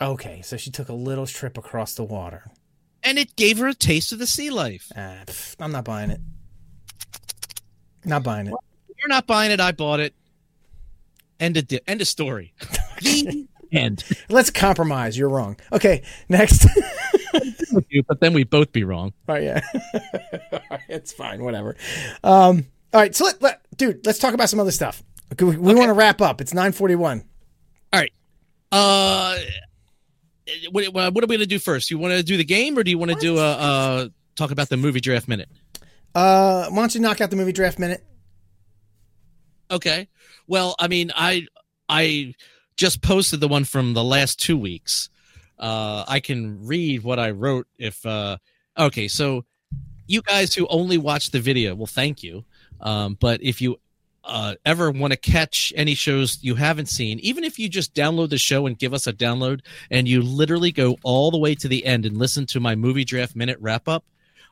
Okay, so she took a little trip across the water. and it gave her a taste of the sea life. Ah, pff, I'm not buying it. Not buying it. You're not buying it. I bought it. End of di- end of story. end. Let's compromise. You're wrong. Okay, next. With you, but then we both be wrong. Oh yeah. It's fine. Whatever. Um, all right, so let, let dude, let's talk about some other stuff. Okay, we, we want to wrap up. It's nine forty one. All right. Uh, what, what are we gonna do first? You want to do the game, or do you want to do a uh talk about the movie draft minute? Uh, why don't you knock out the movie draft minute? Okay. Well, I mean, I I just posted the one from the last two weeks. Uh, I can read what I wrote. If uh, okay, so you guys who only watch the video, well, thank you. Um, but if you uh, ever want to catch any shows you haven't seen, even if you just download the show and give us a download, and you literally go all the way to the end and listen to my movie draft minute wrap up,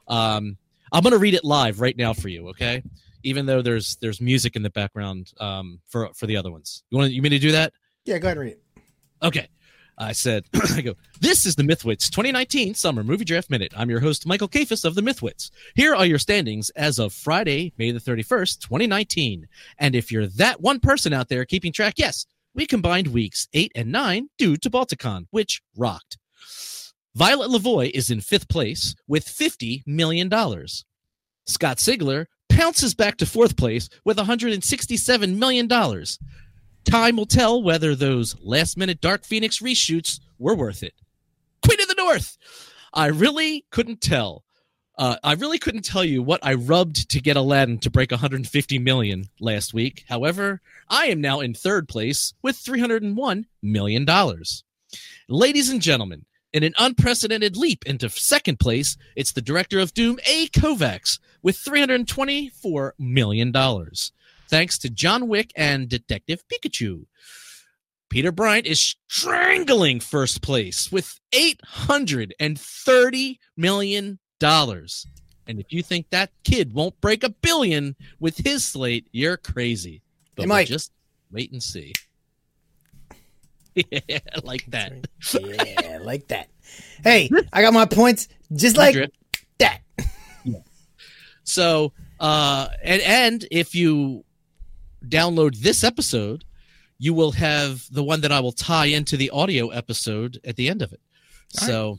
um, I'm going to read it live right now for you. Okay even though there's there's music in the background um, for for the other ones. You want you mean to do that? Yeah, go ahead and read it. Okay. I said, I go, this is the Mythwits 2019 Summer Movie Draft Minute. I'm your host, Michael Kafis of the Mythwits. Here are your standings as of Friday, May the 31st, 2019. And if you're that one person out there keeping track, yes, we combined weeks eight and nine due to Balticon, which rocked. Violet Lavoie is in fifth place with $50 million. Scott Sigler pounces back to fourth place with $167 million. Time will tell whether those last minute Dark Phoenix reshoots were worth it. Queen of the North! I really couldn't tell. Uh, I really couldn't tell you what I rubbed to get Aladdin to break 150 million last week. However, I am now in third place with 301 million dollars. Ladies and gentlemen, in an unprecedented leap into second place, it's the director of Doom, A. Kovacs, with 324 million dollars thanks to John Wick and Detective Pikachu. Peter Bryant is strangling first place with $830 million. And if you think that kid won't break a billion with his slate, you're crazy. But Hey, we'll just wait and see. yeah, like that. Yeah, like that. Hey, I got my points just like that. So, uh, and and if you download this episode, you will have the one that I will tie into the audio episode at the end of it. All So,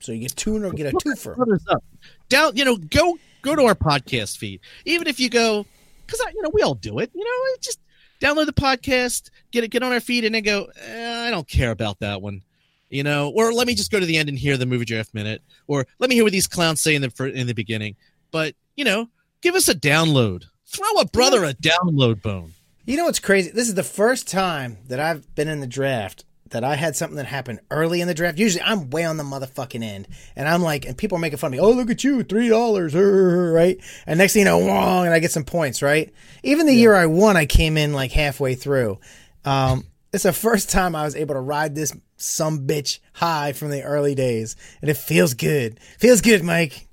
So you get two or get a twofer. what is up? Down, you know, go go to our podcast feed. Even if you go, because you know we all do it. You know, just download the podcast, get it, get on our feed, and then go. Eh, I don't care about that one. You know, or let me just go to the end and hear the movie draft minute, or let me hear what these clowns say in the in the beginning. But you know, give us a download. Throw a brother a download bone. You know what's crazy? This is the first time that I've been in the draft that I had something that happened early in the draft. Usually I'm way on the motherfucking end. And I'm like, and people are making fun of me. Oh, look at you, $3, right? And next thing you know, wrong, and I get some points, right? Even the year I won, I came in like halfway through. Um, it's the first time I was able to ride this some bitch high from the early days, and it feels good. Feels good, Mike.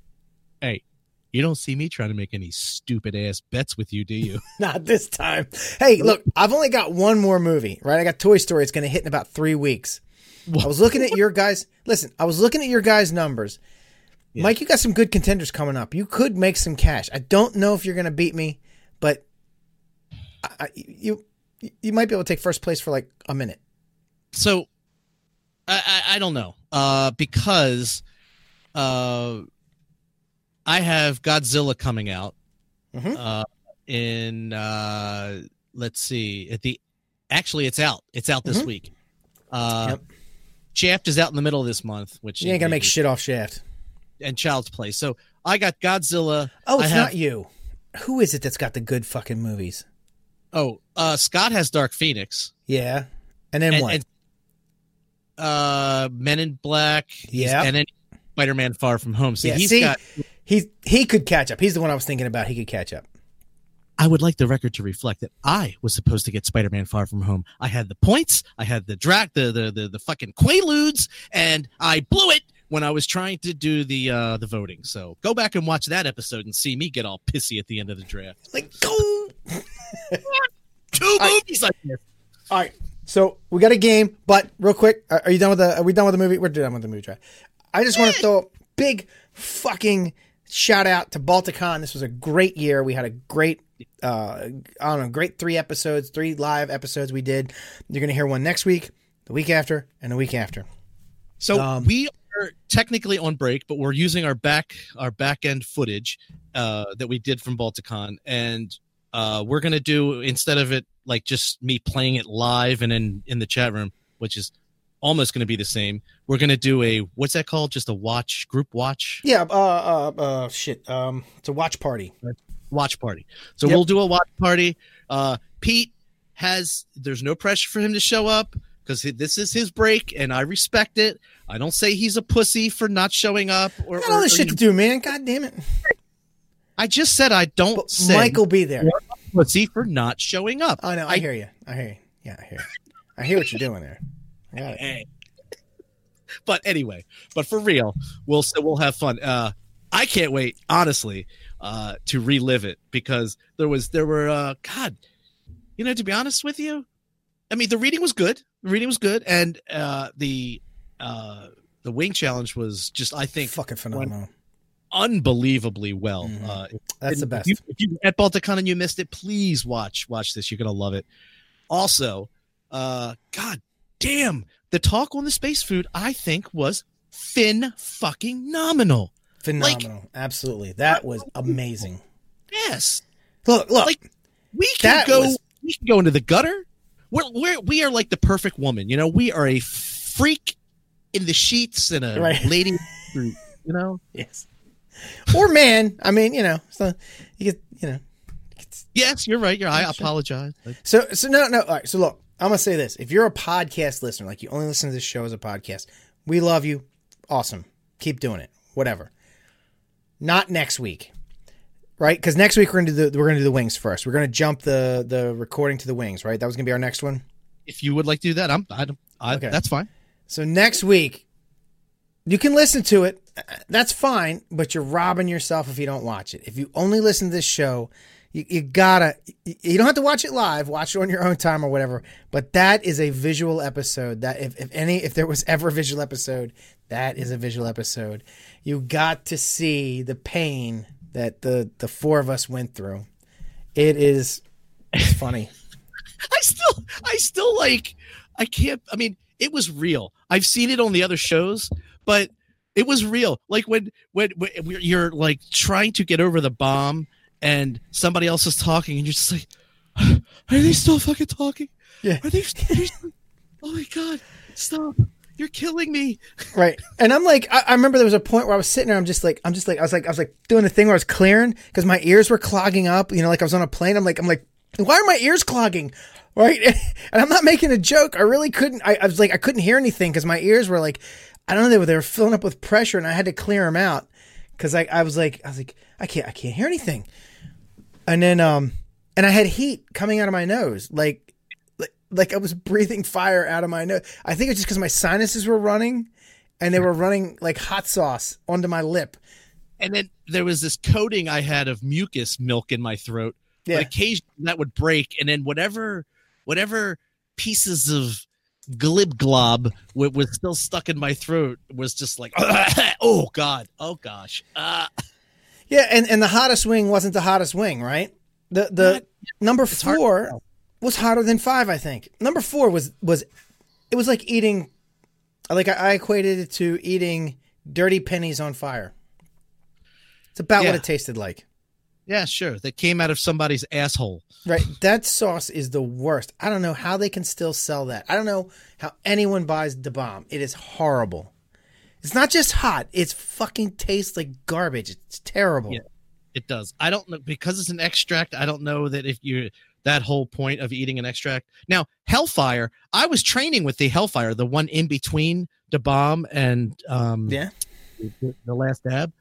Hey, you don't see me trying to make any stupid ass bets with you, do you? Not this time. Hey, look, I've only got one more movie, right? I got Toy Story. It's going to hit in about three weeks. I was looking at your guys. Listen, I was looking at your guys' numbers. Yeah. Mike, you got some good contenders coming up. You could make some cash. I don't know if you're going to beat me, but I- you you might be able to take first place for like a minute. so I, I I don't know uh because uh I have Godzilla coming out Mhm. uh in uh let's see at the actually it's out it's out this Mhm. week uh Yep. Shaft is out in the middle of this month which You ain't gonna make shit off Shaft. and Child's Play so I got Godzilla Oh, it's have- not you. Who is it that's got the good fucking movies? oh uh Scott has Dark Phoenix Yeah, and then and, what? and, uh Men in Black Yeah. and then Spider-Man Far From Home so yeah, he's see, got he he could catch up. He's the one I was thinking about. He could catch up. I would like the record to reflect that I was supposed to get Spider-Man Far From Home. I had the points, I had the drac, the the the, the fucking quaaludes, and I blew it when I was trying to do the uh the voting. So go back and watch that episode and see me get all pissy at the end of the draft. Like go. Two movies I missed. All right. So we got a game, but real quick, are, are you done with the? Are we done with the movie? We're done with the movie draft. I just want to throw a big fucking shout out to Balticon. This was a great year. We had a great, uh, I don't know, great three episodes, three live episodes we did. You're gonna hear one next week, the week after, and the week after. So Um, we are technically on break, but we're using our back our back end footage uh, that we did from Balticon, and uh, we're gonna do instead of it like just me playing it live and in in the chat room, which is almost gonna be the same. We're gonna do a what's that called? Just a watch group watch Yeah. Uh. Uh. uh shit. Um. It's a watch party. watch party. So Yep. we'll do a watch party. Uh, Pete has there's no pressure for him to show up because this is his break, and I respect it. I don't say he's a pussy for not showing up or, I got all this shit to do, man. God damn it. I just said I don't But say Mike will be there. pussy for not showing up. Oh no, I, hear you. I hear you. Yeah, I hear. You. I hear what you're doing there. I got it. Hey. But anyway, but for real, we'll so we'll have fun. Uh, I can't wait, honestly, uh, to relive it because there was there were uh, God, you know, to be honest with you, I mean the reading was good. The reading was good, and uh, the uh, the wing challenge was just I think Fucking phenomenal. unbelievably well. Mhm. Uh, That's the best. If you, if you at Balticon and you missed it, please watch watch this. You're gonna love it. Also, uh, God damn, the talk on the space food I think was fin fucking nominal. Phenomenal. Absolutely. That was amazing. Yes, Look, look. Like, we can go. was- We can go into the gutter. We're, we're we are like the perfect woman. You know, we are a freak in the sheets and a Right. lady. You know. yes. Or man. I mean, you know, so you get, you know. Yes, you're right. You're. I apologize. So, so no, no. All right. So look, I'm gonna say this: if you're a podcast listener, like you only listen to this show as a podcast, we love you. Awesome. Keep doing it. Whatever. Not next week, right? Because next week we're gonna do the we're gonna do the wings first. We're gonna jump the the recording to the wings, right? That was gonna be our next one. If you would like to do that, I'm. I, I, Okay. That's fine. So next week, you can listen to it. That's fine, but you're robbing yourself if you don't watch it. If you only listen to this show, you, you gotta. You don't have to watch it live. Watch it on your own time or whatever. But that is a visual episode. That if, if any, if there was ever a visual episode, that is a visual episode. You got to see the pain that the the four of us went through. It is it's funny. I still, I still like, I can't. I mean, it was real. I've seen it on the other shows, but it was real. Like when, when, when you're like trying to get over the bomb, and somebody else is talking, and you're just like, are they still fucking talking? Yeah. Are they? Are they oh my god! Stop! You're killing me. Right. And I'm like, I, I remember there was a point where I was sitting there. I'm just like, I'm just like, I was like, I was like doing the thing where I was clearing because my ears were clogging up. You know, like I was on a plane. I'm like, I'm like, why are my ears clogging? Right. And I'm not making a joke. I really couldn't. I, I was like, I couldn't hear anything because my ears were like, I don't know, they were, they were filling up with pressure and I had to clear them out because I, I was like, I was like, I can't, I can't hear anything. And then, um, and I had heat coming out of my nose, like, like, like I was breathing fire out of my nose. I think it's just because my sinuses were running, and they were running like hot sauce onto my lip. And then there was this coating I had of mucus milk in my throat. Yeah. But occasionally that would break, and then whatever whatever pieces of glib glob wa- was still stuck in my throat was just like, oh god, oh gosh. Uh, Yeah, and, and the hottest wing wasn't the hottest wing, right? The the Not- number hard four tell. was hotter than five, I think. Number four was was it was like eating like I, I equated it to eating dirty pennies on fire. It's about Yeah. what it tasted like. Yeah, sure. That came out of somebody's asshole. Right. That sauce is the worst. I don't know how they can still sell that. I don't know how anyone buys the bomb. It is horrible. It's not just hot, it's fucking tastes like garbage. It's terrible. Yeah. It does. I don't know because it's an extract. I don't know that if you that whole point of eating an extract. Now, Hellfire. I was training with the Hellfire, the one in between the bomb and um, Yeah. the, the last dab.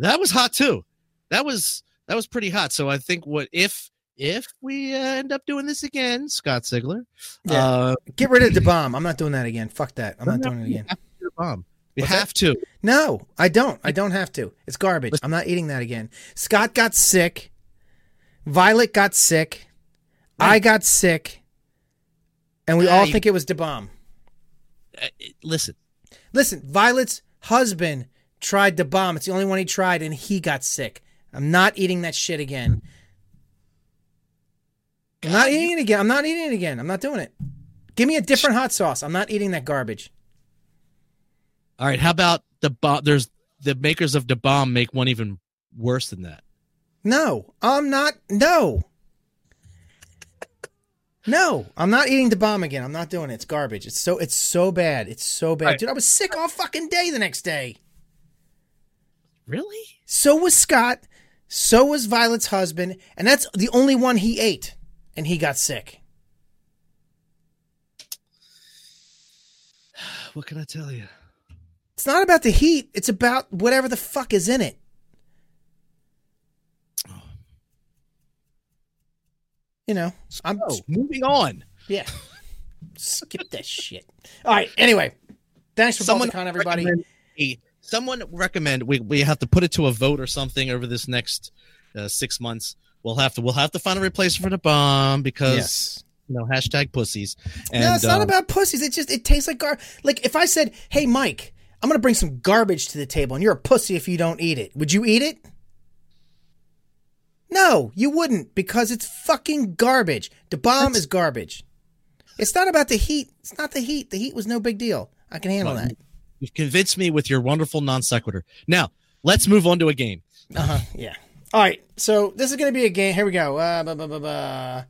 That was hot too. That was that was pretty hot. So I think what if if we uh, end up doing this again, Scott Sigler, Yeah. uh, Get rid of the bomb. I'm not doing that again. Fuck that. I'm not doing it again. have to do the bomb. We What's that? have to. No, I don't. I don't have to. It's garbage. I'm not eating that again. Scott got sick. Violet got sick. I got sick. And we Yeah, all you- think it was the bomb. Uh, listen, Listen, Violet's husband tried the bomb. It's the only one he tried, and he got sick. I'm not eating that shit again. I'm not eating it again. I'm not eating it again. I'm not doing it. Give me a different hot sauce. I'm not eating that garbage. all right. How about the bomb? There's the makers of the bomb make one even worse than that. No, I'm not. No. No, I'm not eating the bomb again. I'm not doing it. It's garbage. It's so it's so bad. It's so bad. Right. Dude, I was sick all fucking day the next day. Really? So was Scott. So was Violet's husband, and that's the only one he ate, and he got sick. What can I tell you? It's not about the heat. It's about whatever the fuck is in it. You know, I'm Oh, moving on. yeah. Skip that shit. All right. Anyway, thanks for Someone Balticon, everybody. Someone recommend we, we have to put it to a vote or something over this next uh, six months. We'll have to we'll have to find a replacement for the bomb because Yes. you know hashtag pussies. And, no, it's not uh, about pussies. It just it tastes like gar. Like if I said, "Hey, Mike, I'm gonna bring some garbage to the table, and you're a pussy if you don't eat it," would you eat it? No, you wouldn't because it's fucking garbage. The bomb is garbage. It's not about the heat. It's not the heat. The heat was no big deal. I can handle Well, that. You've convinced me with your wonderful non sequitur. Now let's move on to a game. Uh huh. Yeah. All right. So this is going to be a game. Here we go. Uh, blah, blah, blah, blah.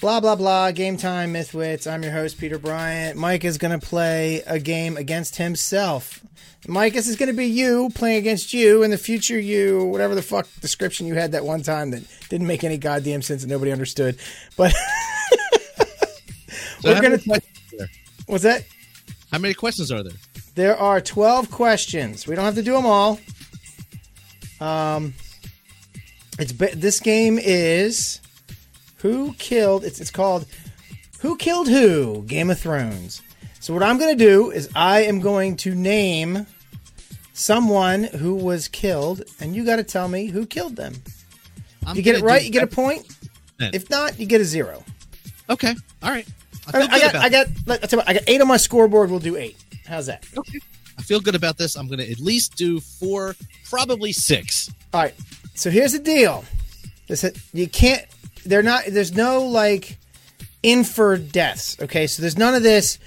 blah blah blah. Game time, Mythwits. I'm your host, Peter Bryant. Mike is going to play a game against himself. Mike, this is going to be you playing against you in the future. You, whatever the fuck description you had that one time that didn't make any goddamn sense and nobody understood. But So we're gonna. many questions are there? What's that? How many questions are there? There are 12 questions. We don't have to do them all. Um, it's this game is who killed. It's it's called Who Killed Who? Game of Thrones. So what I'm going to do is I am going to name someone who was killed, and you got to tell me who killed them. I'm you get it right, you get a point. If not, you get a zero. okay. All right. I I, feel I got, about I got, let- I'll tell you what, I got eight on my scoreboard. We'll do eight. How's that? Okay. I feel good about this. I'm going to at least do four, probably six. All right. So here's the deal. This you can't. They're not. There's no like inferred deaths. Okay. So there's none of this.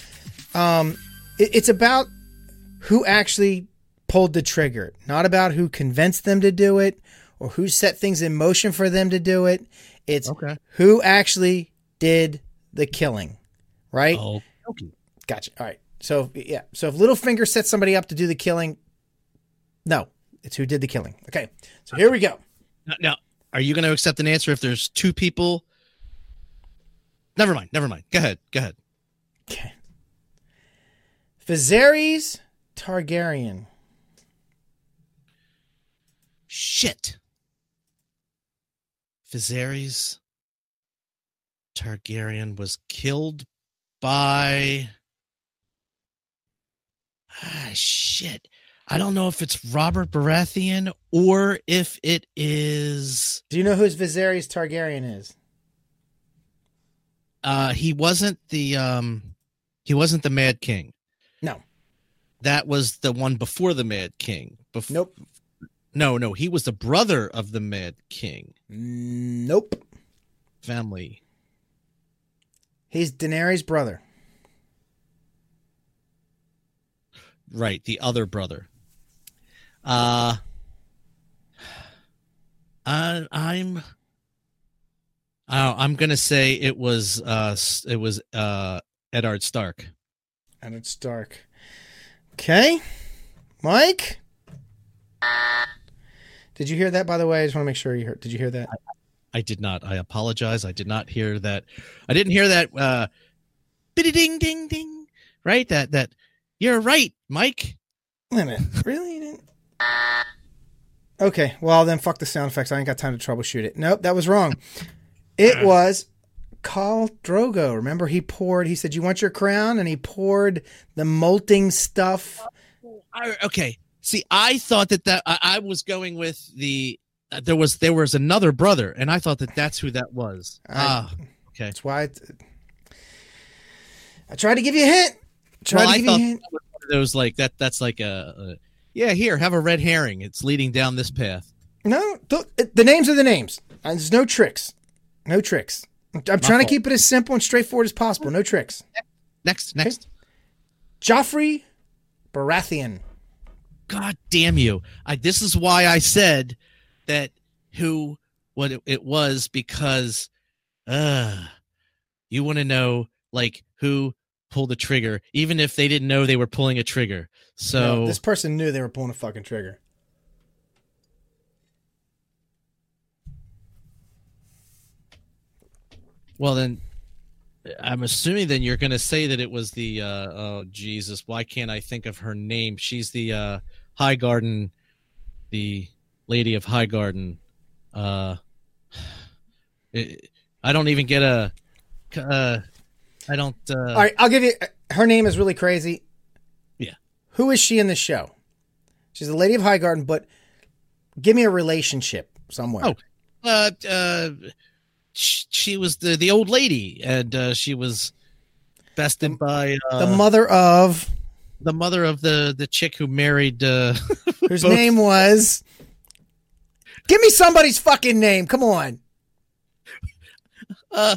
Um, it- it's about who actually pulled the trigger, not about who convinced them to do it or who set things in motion for them to do it. It's Okay. who actually did the killing. Right. Oh, okay. Gotcha. All right. So yeah. So if Littlefinger set somebody up to do the killing, no, it's who did the killing. Okay. So here we go. Now, now, are you going to accept an answer if there's two people? Never mind. Never mind. Go ahead. Go ahead. Okay. Viserys Targaryen. Shit. Viserys Targaryen was killed by. Ah, shit. I don't know if it's Robert Baratheon or if it is. Do you know who Viserys Targaryen is? Uh, he wasn't the um, he wasn't the Mad King. No. That was the one before the Mad King. Bef- Nope. No, no, he was the brother of the Mad King Nope. family. He's Daenerys' brother. Right, the other brother. Uh, I, I'm. Oh, I'm gonna say it was uh it was uh Eddard Stark. And it's dark. Okay. Mike? Did you hear that, by the way? I just want to make sure you heard. Did you hear that? I did not. I apologize. I did not hear that. I didn't hear that. Uh, biddy ding ding ding. Right. That that. You're right, Mike. Wait a minute. Really? Okay. Well, then fuck the sound effects. I ain't got time to troubleshoot it. Nope, that was wrong. It was Khal Drogo. Remember, he poured, he said, You want your crown? And he poured the molting stuff. I, okay. See, I thought that that I, I was going with the. Uh, there was there was another brother, and I thought that that's who that was. Ah, okay. That's why I tried to give you a hint. Try Well, to I you a hint. that was like that. That's like a, a yeah. Here, have a red herring. It's leading down this path. No, the, the names are the names. Uh, There's no tricks. No tricks. I'm trying to keep it as simple and straightforward as possible. No tricks. Next, next. Joffrey Baratheon. God damn you! I, this is why I said that who what it, it was because uh you want to know like who pulled the trigger, even if they didn't know they were pulling a trigger. So No, this person knew they were pulling a fucking trigger. well then. I'm assuming then you're going to say that it was the uh oh Jesus why can't I think of her name she's the uh Highgarden the lady of Highgarden uh it, I don't even get a uh I don't uh All right, I'll give you. Her name is really crazy. Yeah. Who is she in the show? She's the Lady of Highgarden, but give me a relationship somewhere. Oh. uh, uh, sh- she was the the old lady, and uh, she was bested by uh, the mother of the mother of the the chick who married. Uh, whose both- name was. Give me somebody's fucking name. Come on. uh,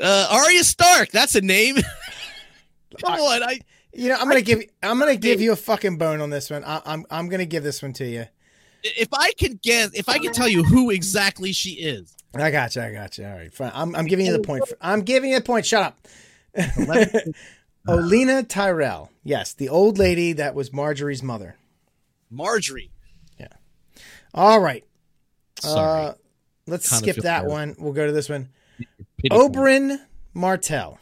uh, Arya Stark. That's a name. Come on, I You know, I'm gonna give. I'm gonna give you a fucking bone on this one. I, I'm. I'm gonna give this one to you. if I can guess, if I can tell you who exactly she is. I got you. I got you. All right, fine. I'm. I'm giving you the point. I'm giving you the point. Shut up. Olenna Tyrell. Yes, the old lady that was Margaery's mother. Marjorie. Yeah. All right. Sorry. Uh, let's Kinda skip that bad. one. We'll go to this one. Pity. Oberyn Martell.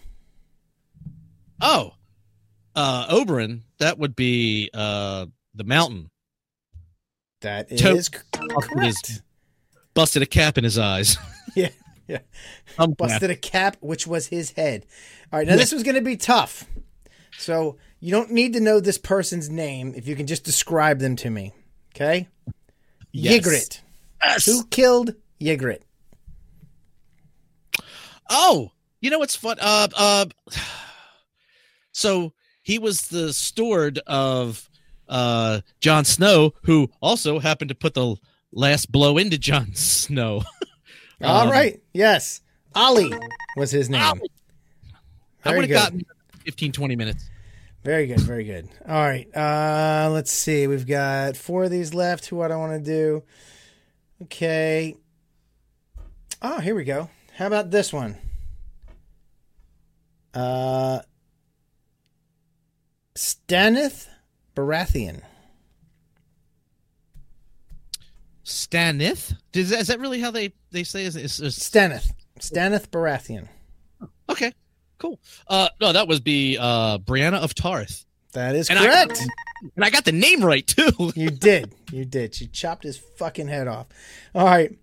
Oh, uh, Oberyn. That would be uh the mountain. That To- Busted correct. his, busted a cap in his eyes. Yeah, yeah. Busted a cap, which was his head. All right, now this was going to be tough. So you don't need to know this person's name if you can just describe them to me. Okay? Yes. Ygritte. Yes. Who killed Ygritte? Oh, you know what's fun? Uh, uh, so he was the steward of uh Jon Snow, who also happened to put the last blow into Jon Snow. All Um, right. Yes. Ali was his name. Olly. I would have gotten 15, 20 minutes. Very good, very good. All right. Uh let's see. We've got four of these left. Who I don't want to do. Okay. Oh, here we go. How about this one? Uh Stanith Baratheon. Stanith? Is that, is that really how they, they say it? Is, is, Stanith. Stanith Baratheon. okay, cool. Uh, no, that was be uh Brianna of Tarth. That is And I- correct. And I got the name right too. You did. You did. She chopped his fucking head off. All right.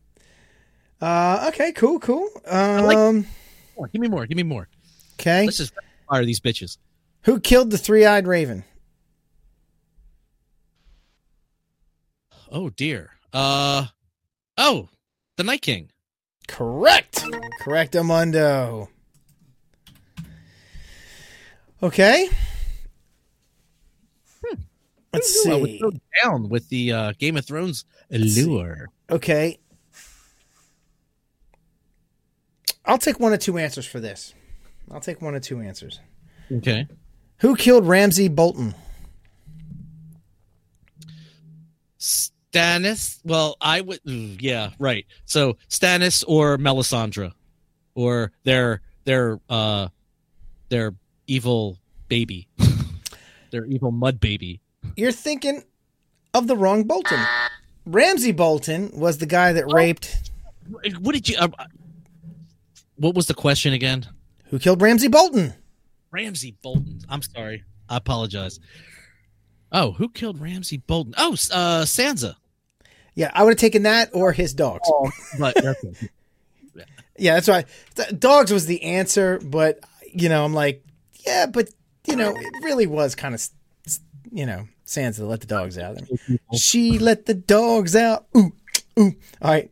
Uh, okay, cool, cool. Um, like- more. Give me more. Give me more. Okay. Let's just fire these bitches. Who killed the three-eyed raven? Oh dear. Uh oh, the Night King. Correct. Correct, Amundo. Okay. Let's see. I would see. go down with the uh, Game of Thrones allure. Okay. I'll take one or two answers for this. I'll take one or two answers. Okay. Who killed Ramsay Bolton? Stannis. Well, I would. Yeah, right. So Stannis or Melisandre, or their their uh their evil baby, their evil mud baby. You're thinking of the wrong Bolton. Ramsay Bolton was the guy that raped. What did you? Uh, what was the question again? Who killed Ramsay Bolton? Ramsay Bolton. I'm sorry. I apologize. Oh, who killed Ramsay Bolton? Oh, s- uh, Sansa. Yeah, I would have taken that or his dogs. But okay. Yeah, that's why dogs was the answer, but you know, I'm like, yeah, but you know, it really was kind of, you know, Sansa let the dogs out. I mean, she let the dogs out. Ooh, ooh. All right.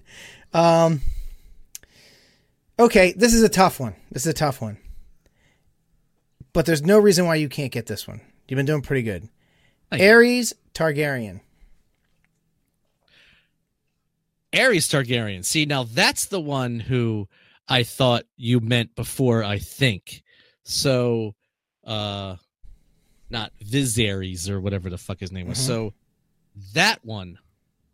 Um. Okay, this is a tough one. This is a tough one. But there's no reason why you can't get this one. You've been doing pretty good. Thank. Aerys Targaryen. Aerys Targaryen. See, now that's the one who I thought you meant before, I think. So, uh, not Viserys or whatever the fuck his name was. Mhm. So, that one.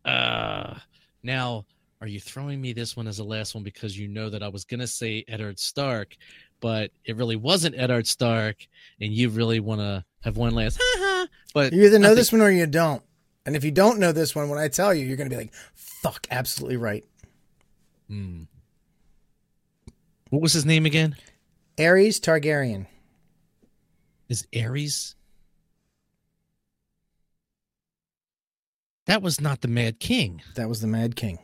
Uh, now, are you throwing me this one as the last one because you know that I was going to say Eddard Stark, but it really wasn't Eddard Stark, and you really want to have one last. But You either know I this one or you don't. And if you don't know this one, when I tell you, you're going to be like, fuck, absolutely right. Hmm. What was his name again? Aries Targaryen. is Ares. That was not the Mad King. That was the Mad King.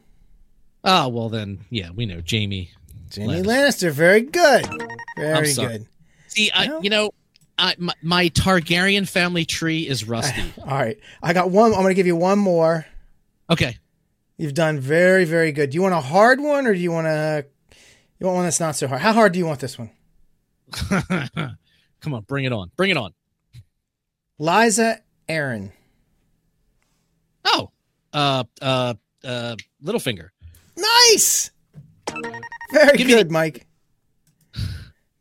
Oh well, then yeah, we know Jaime. Jaime Lannister. Very good. Very good. See, I, Well- you know, I, my, my Targaryen family tree is rusty. All right. I got one. I'm going to give you one more. Okay, You've done very, very good. Do you want a hard one or do you want to, you want one that's not so hard? How hard do you want this one? come on, bring it on, bring it on. Lysa Arryn. Oh, uh, uh, uh, Littlefinger. Nice. Very Give me good, Mike.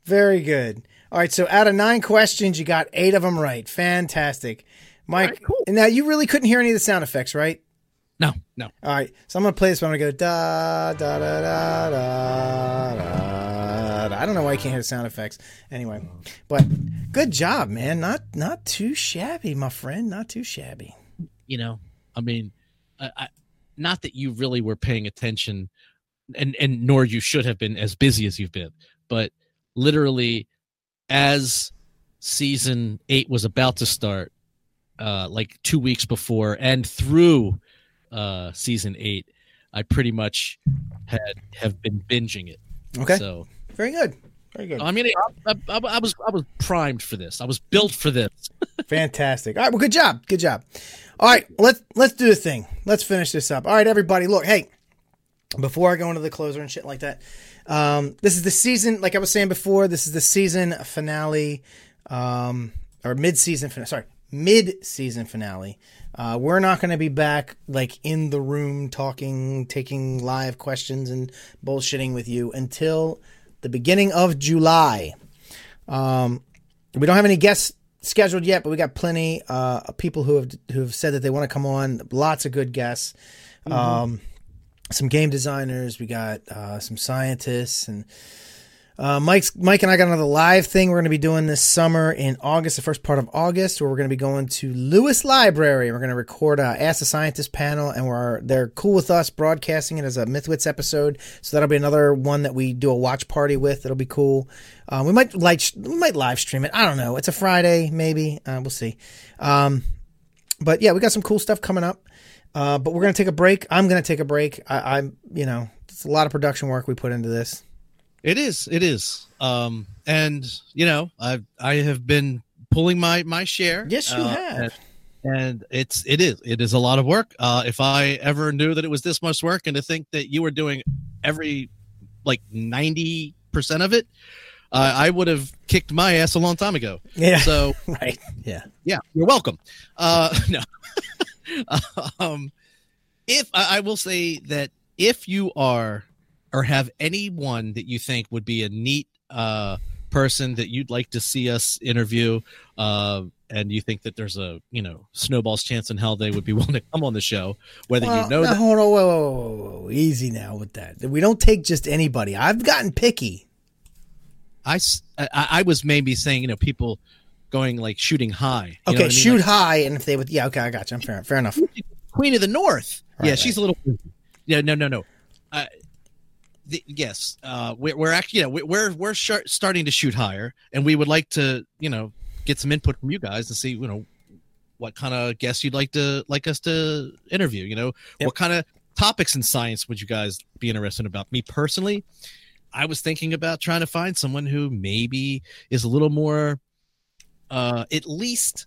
Very good. All right. So out of nine questions, you got eight of them right. Fantastic. Mike, right, cool. and now you really couldn't hear any of the sound effects, right? No, no. All right, so I'm gonna play this. But I'm gonna go da da da da da da. da. I don't know why you can't hear the sound effects. Anyway, but good job, man. Not not too shabby, my friend. Not too shabby. You know, I mean, I, I, not that you really were paying attention, and and nor you should have been as busy as you've been, but literally, as season eight was about to start, uh, like two weeks before, and through uh, season eight, I pretty much had have been binging it. Okay, So very good, very good, I mean, I, I, I was I was primed for this. I was built for this. fantastic. All right, well, good job, good job. All right, let's let's do the thing. Let's finish this up. All right, everybody, look, hey, before I go into the closer and shit like that, um, this is the season. Like I was saying before, this is the season finale, um, or mid-season finale. Sorry, mid-season finale. Uh, we're not going to be back like in the room talking, taking live questions and bullshitting with you until the beginning of July. Um, we don't have any guests scheduled yet, but we got plenty uh, of people who have who have said that they want to come on. Lots of good guests. Um, some game designers. We got uh, some scientists and uh, Mike's Mike and I got another live thing we're going to be doing this summer in August, the first part of August, where we're going to be going to Lewis Library. We're going to record a Ask the Scientist panel, and we're they're cool with us broadcasting it as a Mythwits episode. So that'll be another one that we do a watch party with. It'll be cool. Uh, we might like we might live stream it. I don't know. It's a Friday, maybe. Uh, we'll see. Um, but yeah, we got some cool stuff coming up. Uh, but we're gonna take a break. I'm gonna take a break. I, I'm, you know, it's a lot of production work we put into this. It is. It is. Um, and you know, I I have been pulling my my share. Yes, you uh, have. And, and it's it is it is a lot of work. Uh, if I ever knew that it was this much work, and to think that you were doing every like ninety percent of it, uh, I would have kicked my ass a long time ago. Yeah. So right. Yeah. yeah, you're welcome. Uh, no. um, if I, I will say that if you are or have anyone that you think would be a neat uh, person that you'd like to see us interview, uh, and you think that there's a you know snowball's chance in hell they would be willing to come on the show, whether Well, you know now, that hold on, whoa, whoa, whoa, whoa, easy now with that. We don't take just anybody. I've gotten picky. I I was maybe saying you know people going like shooting high. You Okay, I mean? shoot Like, high, and if they would, yeah, okay, I got you. I'm fair, fair enough. Queen of the North. Right, yeah, she's a little. Yeah, no, no, no. Uh, the, yes, uh, we're, we're actually, yeah, we're we're starting to shoot higher, and we would like to, you know, get some input from you guys and see, you know, what kind of guests you'd like to like us to interview. You know, Yep. what kind of topics in science would you guys be interested about? Me personally, I was thinking about trying to find someone who maybe is a little more, uh, at least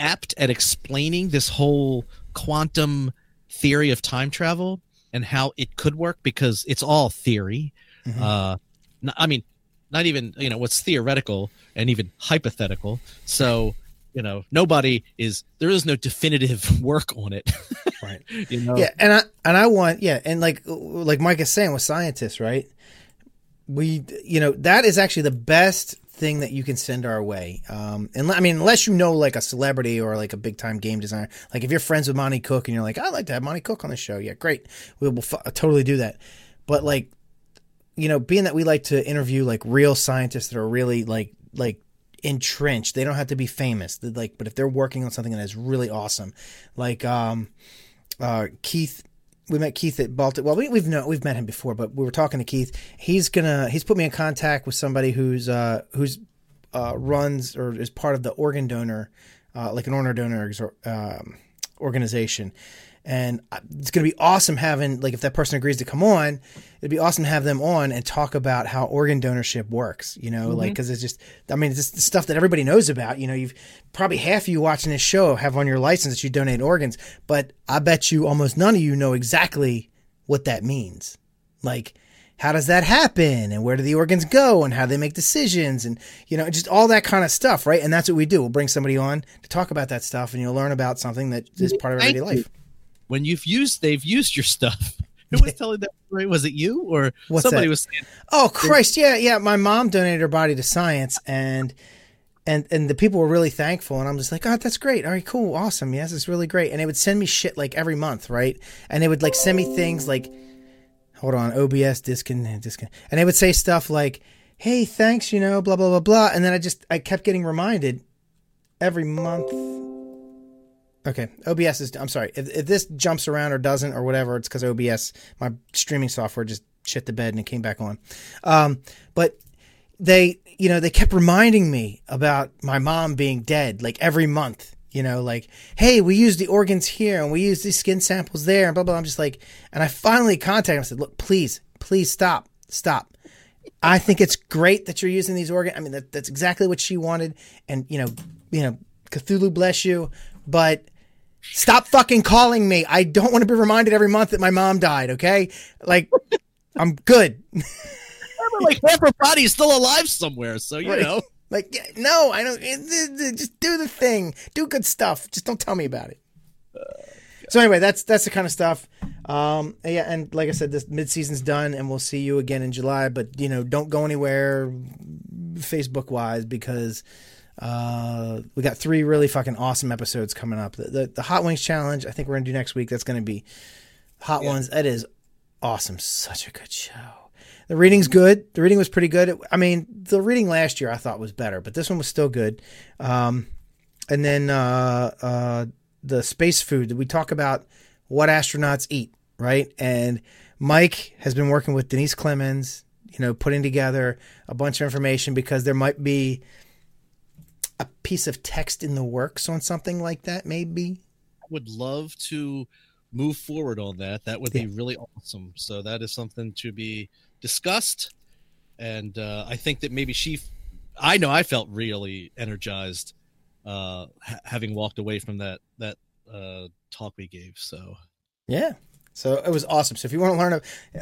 apt at explaining this whole quantum theory of time travel and how it could work because it's all theory. Mhm. Uh, n- I mean, not even you know what's theoretical and even hypothetical. So you know, nobody is there is no definitive work on it. Right. You know. Yeah, and I and I want yeah, and like like Mike is saying with scientists, right? We you know that is actually the best thing that you can send our way. Um, and I mean, unless you know like a celebrity or like a big time game designer, like if you're friends with Monte Cook and you're like, I'd like to have Monte Cook on the show, yeah, great, we will f- totally do that. But like, you know, being that we like to interview like real scientists that are really like like entrenched, they don't have to be famous, They're, like, but if they're working on something that is really awesome, like um uh, Keith. We met Keith at Baltic. Well, we, we've known we've met him before, but we were talking to Keith. He's gonna he's put me in contact with somebody who's uh, who's uh, runs or is part of the organ donor, uh, like an organ donor um, organization, and it's gonna be awesome having like if that person agrees to come on, it'd be awesome to have them on and talk about how organ donorship works. You know, like mm-hmm. because it's just I mean it's just the stuff that everybody knows about. You know, you've probably half of you watching this show have on your license that you donate organs, but I bet you almost none of you know exactly what that means. Like, how does that happen? And where do the organs go? And how they make decisions? And, you know, just all that kind of stuff, right? And that's what we do. We'll bring somebody on to talk about that stuff, and you'll learn about something that is part of everyday life. When you've used, they've used your stuff. Who was telling that story? Was it you or What's somebody that? was saying? Oh Christ, yeah, yeah. My mom donated her body to science, and and and the people were really thankful. And I'm just like, oh, that's great. All right, cool, awesome. Yes, it's really great. And they would send me shit like every month, right? And they would like send me things like, hold on, OBS disconnect, disconnect, and they would say stuff like, hey, thanks, you know, blah blah blah blah. And then I just I kept getting reminded every month. Okay, OBS is. I'm sorry if, if this jumps around or doesn't or whatever. It's because OBS, my streaming software, just shit the bed and it came back on. Um, but they, you know, they kept reminding me about my mom being dead, like every month. You know, like, hey, we use the organs here and we use these skin samples there and blah blah. I'm just like, and I finally contacted him. I said, look, please, please stop, stop. I think it's great that you're using these organs. I mean, that, that's exactly what she wanted. And you know, you know, Cthulhu bless you, but stop fucking calling me. I don't want to be reminded every month that my mom died. Okay, like I'm good. like half her body is still alive somewhere. So you Right. know. Like yeah, no, I don't. it- it- it- Just do the thing. Do good stuff. Just don't tell me about it. So anyway, that's that's the kind of stuff. Um, yeah, and like I said, this mid season's done, and we'll see you again in July. But you know, don't go anywhere, Facebook wise, because uh, we got three really fucking awesome episodes coming up. The, the the Hot Wings challenge, I think we're gonna do next week. That's gonna be Hot Ones. That is awesome. Such a good show. The reading's good. The reading was pretty good. I mean, the reading last year I thought was better, but this one was still good. Um, and then uh, uh, the space food. We talk about what astronauts eat, right? And Mike has been working with Denise Clemens, you know, putting together a bunch of information because there might be a piece of text in the works on something like that, maybe. I would love to move forward on that. That would be really awesome. So that is something to be discussed and uh, I think that maybe she, I know I felt really energized, uh, ha- having walked away from that that uh, talk we gave. So Yeah. So it was awesome. So if you want to learn,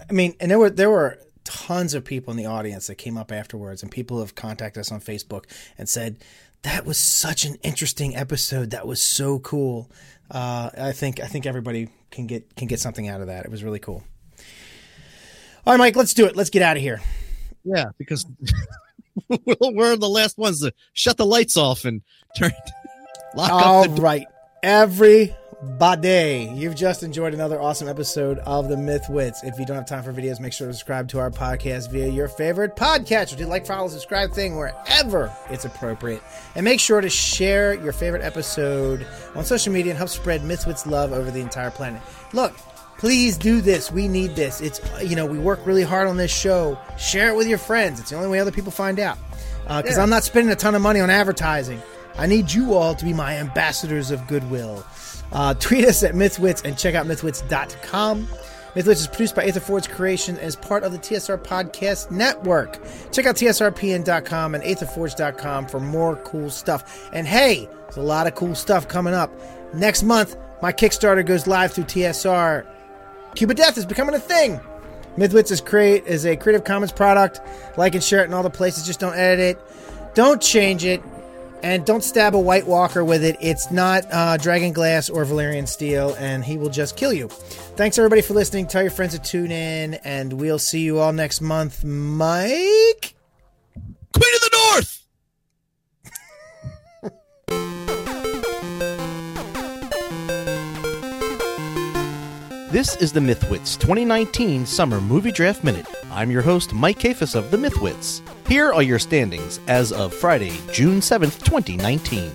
I mean, and there were there were tons of people in the audience that came up afterwards, and people have contacted us on Facebook and said that was such an interesting episode. That was so cool. Uh, I think I think everybody can get can get something out of that. It was really cool. All right, Mike, let's do it. Let's get out of here. yeah, because we're the last ones to shut the lights off and turn lock All up the everybody, you've just enjoyed another awesome episode of the Mythwits. If you don't have time for videos, make sure to subscribe to our podcast via your favorite podcatcher. Do like, follow, subscribe thing wherever it's appropriate, and make sure to share your favorite episode on social media and help spread Mythwits love over the entire planet. Look. Please do this. We need this. It's you know we work really hard on this show. Share it with your friends. It's the only way other people find out. Uh, because I'm not spending a ton of money on advertising. I need you all to be my ambassadors of goodwill. Uh, tweet us at Mythwits and check out mythwits.com. Mythwits is produced by Aetherforge Creations as part of the TSR Podcast Network. Check out tsrpn.com and aetherforge.com for more cool stuff. And hey, there's a lot of cool stuff coming up. Next month, my Kickstarter goes live through TSR. Cuba Death is becoming a thing. Mythwits is create is a Creative Commons product. Like and share it in all the places. Just don't edit it. Don't change it. And don't stab a White Walker with it. It's not uh, Dragon Glass or Valyrian Steel, and he will just kill you. Thanks everybody for listening. Tell your friends to tune in, and we'll see you all next month. Mike. Queen of the North. This is the Mythwits 2019 Summer Movie Draft Minute. I'm your host, Mike Kafis of the Mythwits. Here are your standings as of Friday, June 7th, 2019.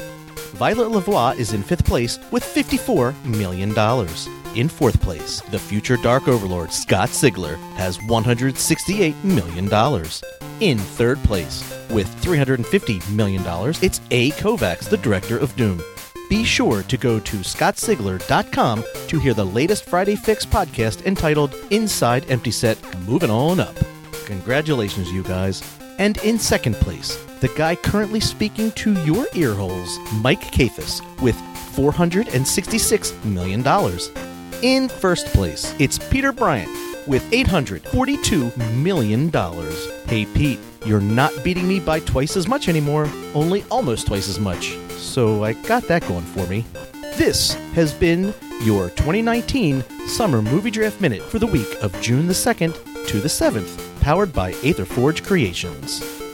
Violet Lavoie is in fifth place with $54 million. In fourth place, the future Dark Overlord Scott Sigler has $168 million. In third place, with $350 million, it's A. Kovacs, the director of Doom. Be sure to go to scottsigler.com to hear the latest Friday Fix podcast entitled Inside Empty Set Moving On Up. Congratulations, you guys. And in second place, the guy currently speaking to your earholes, Mike Kafis, with $466 million. In first place, it's Peter Bryant with $842 million. Hey, Pete, you're not beating me by twice as much anymore, only almost twice as much. So I got that going for me. This has been your 2019 Summer Movie Draft Minute for the week of June the 2nd to the 7th, powered by Aetherforge Creations.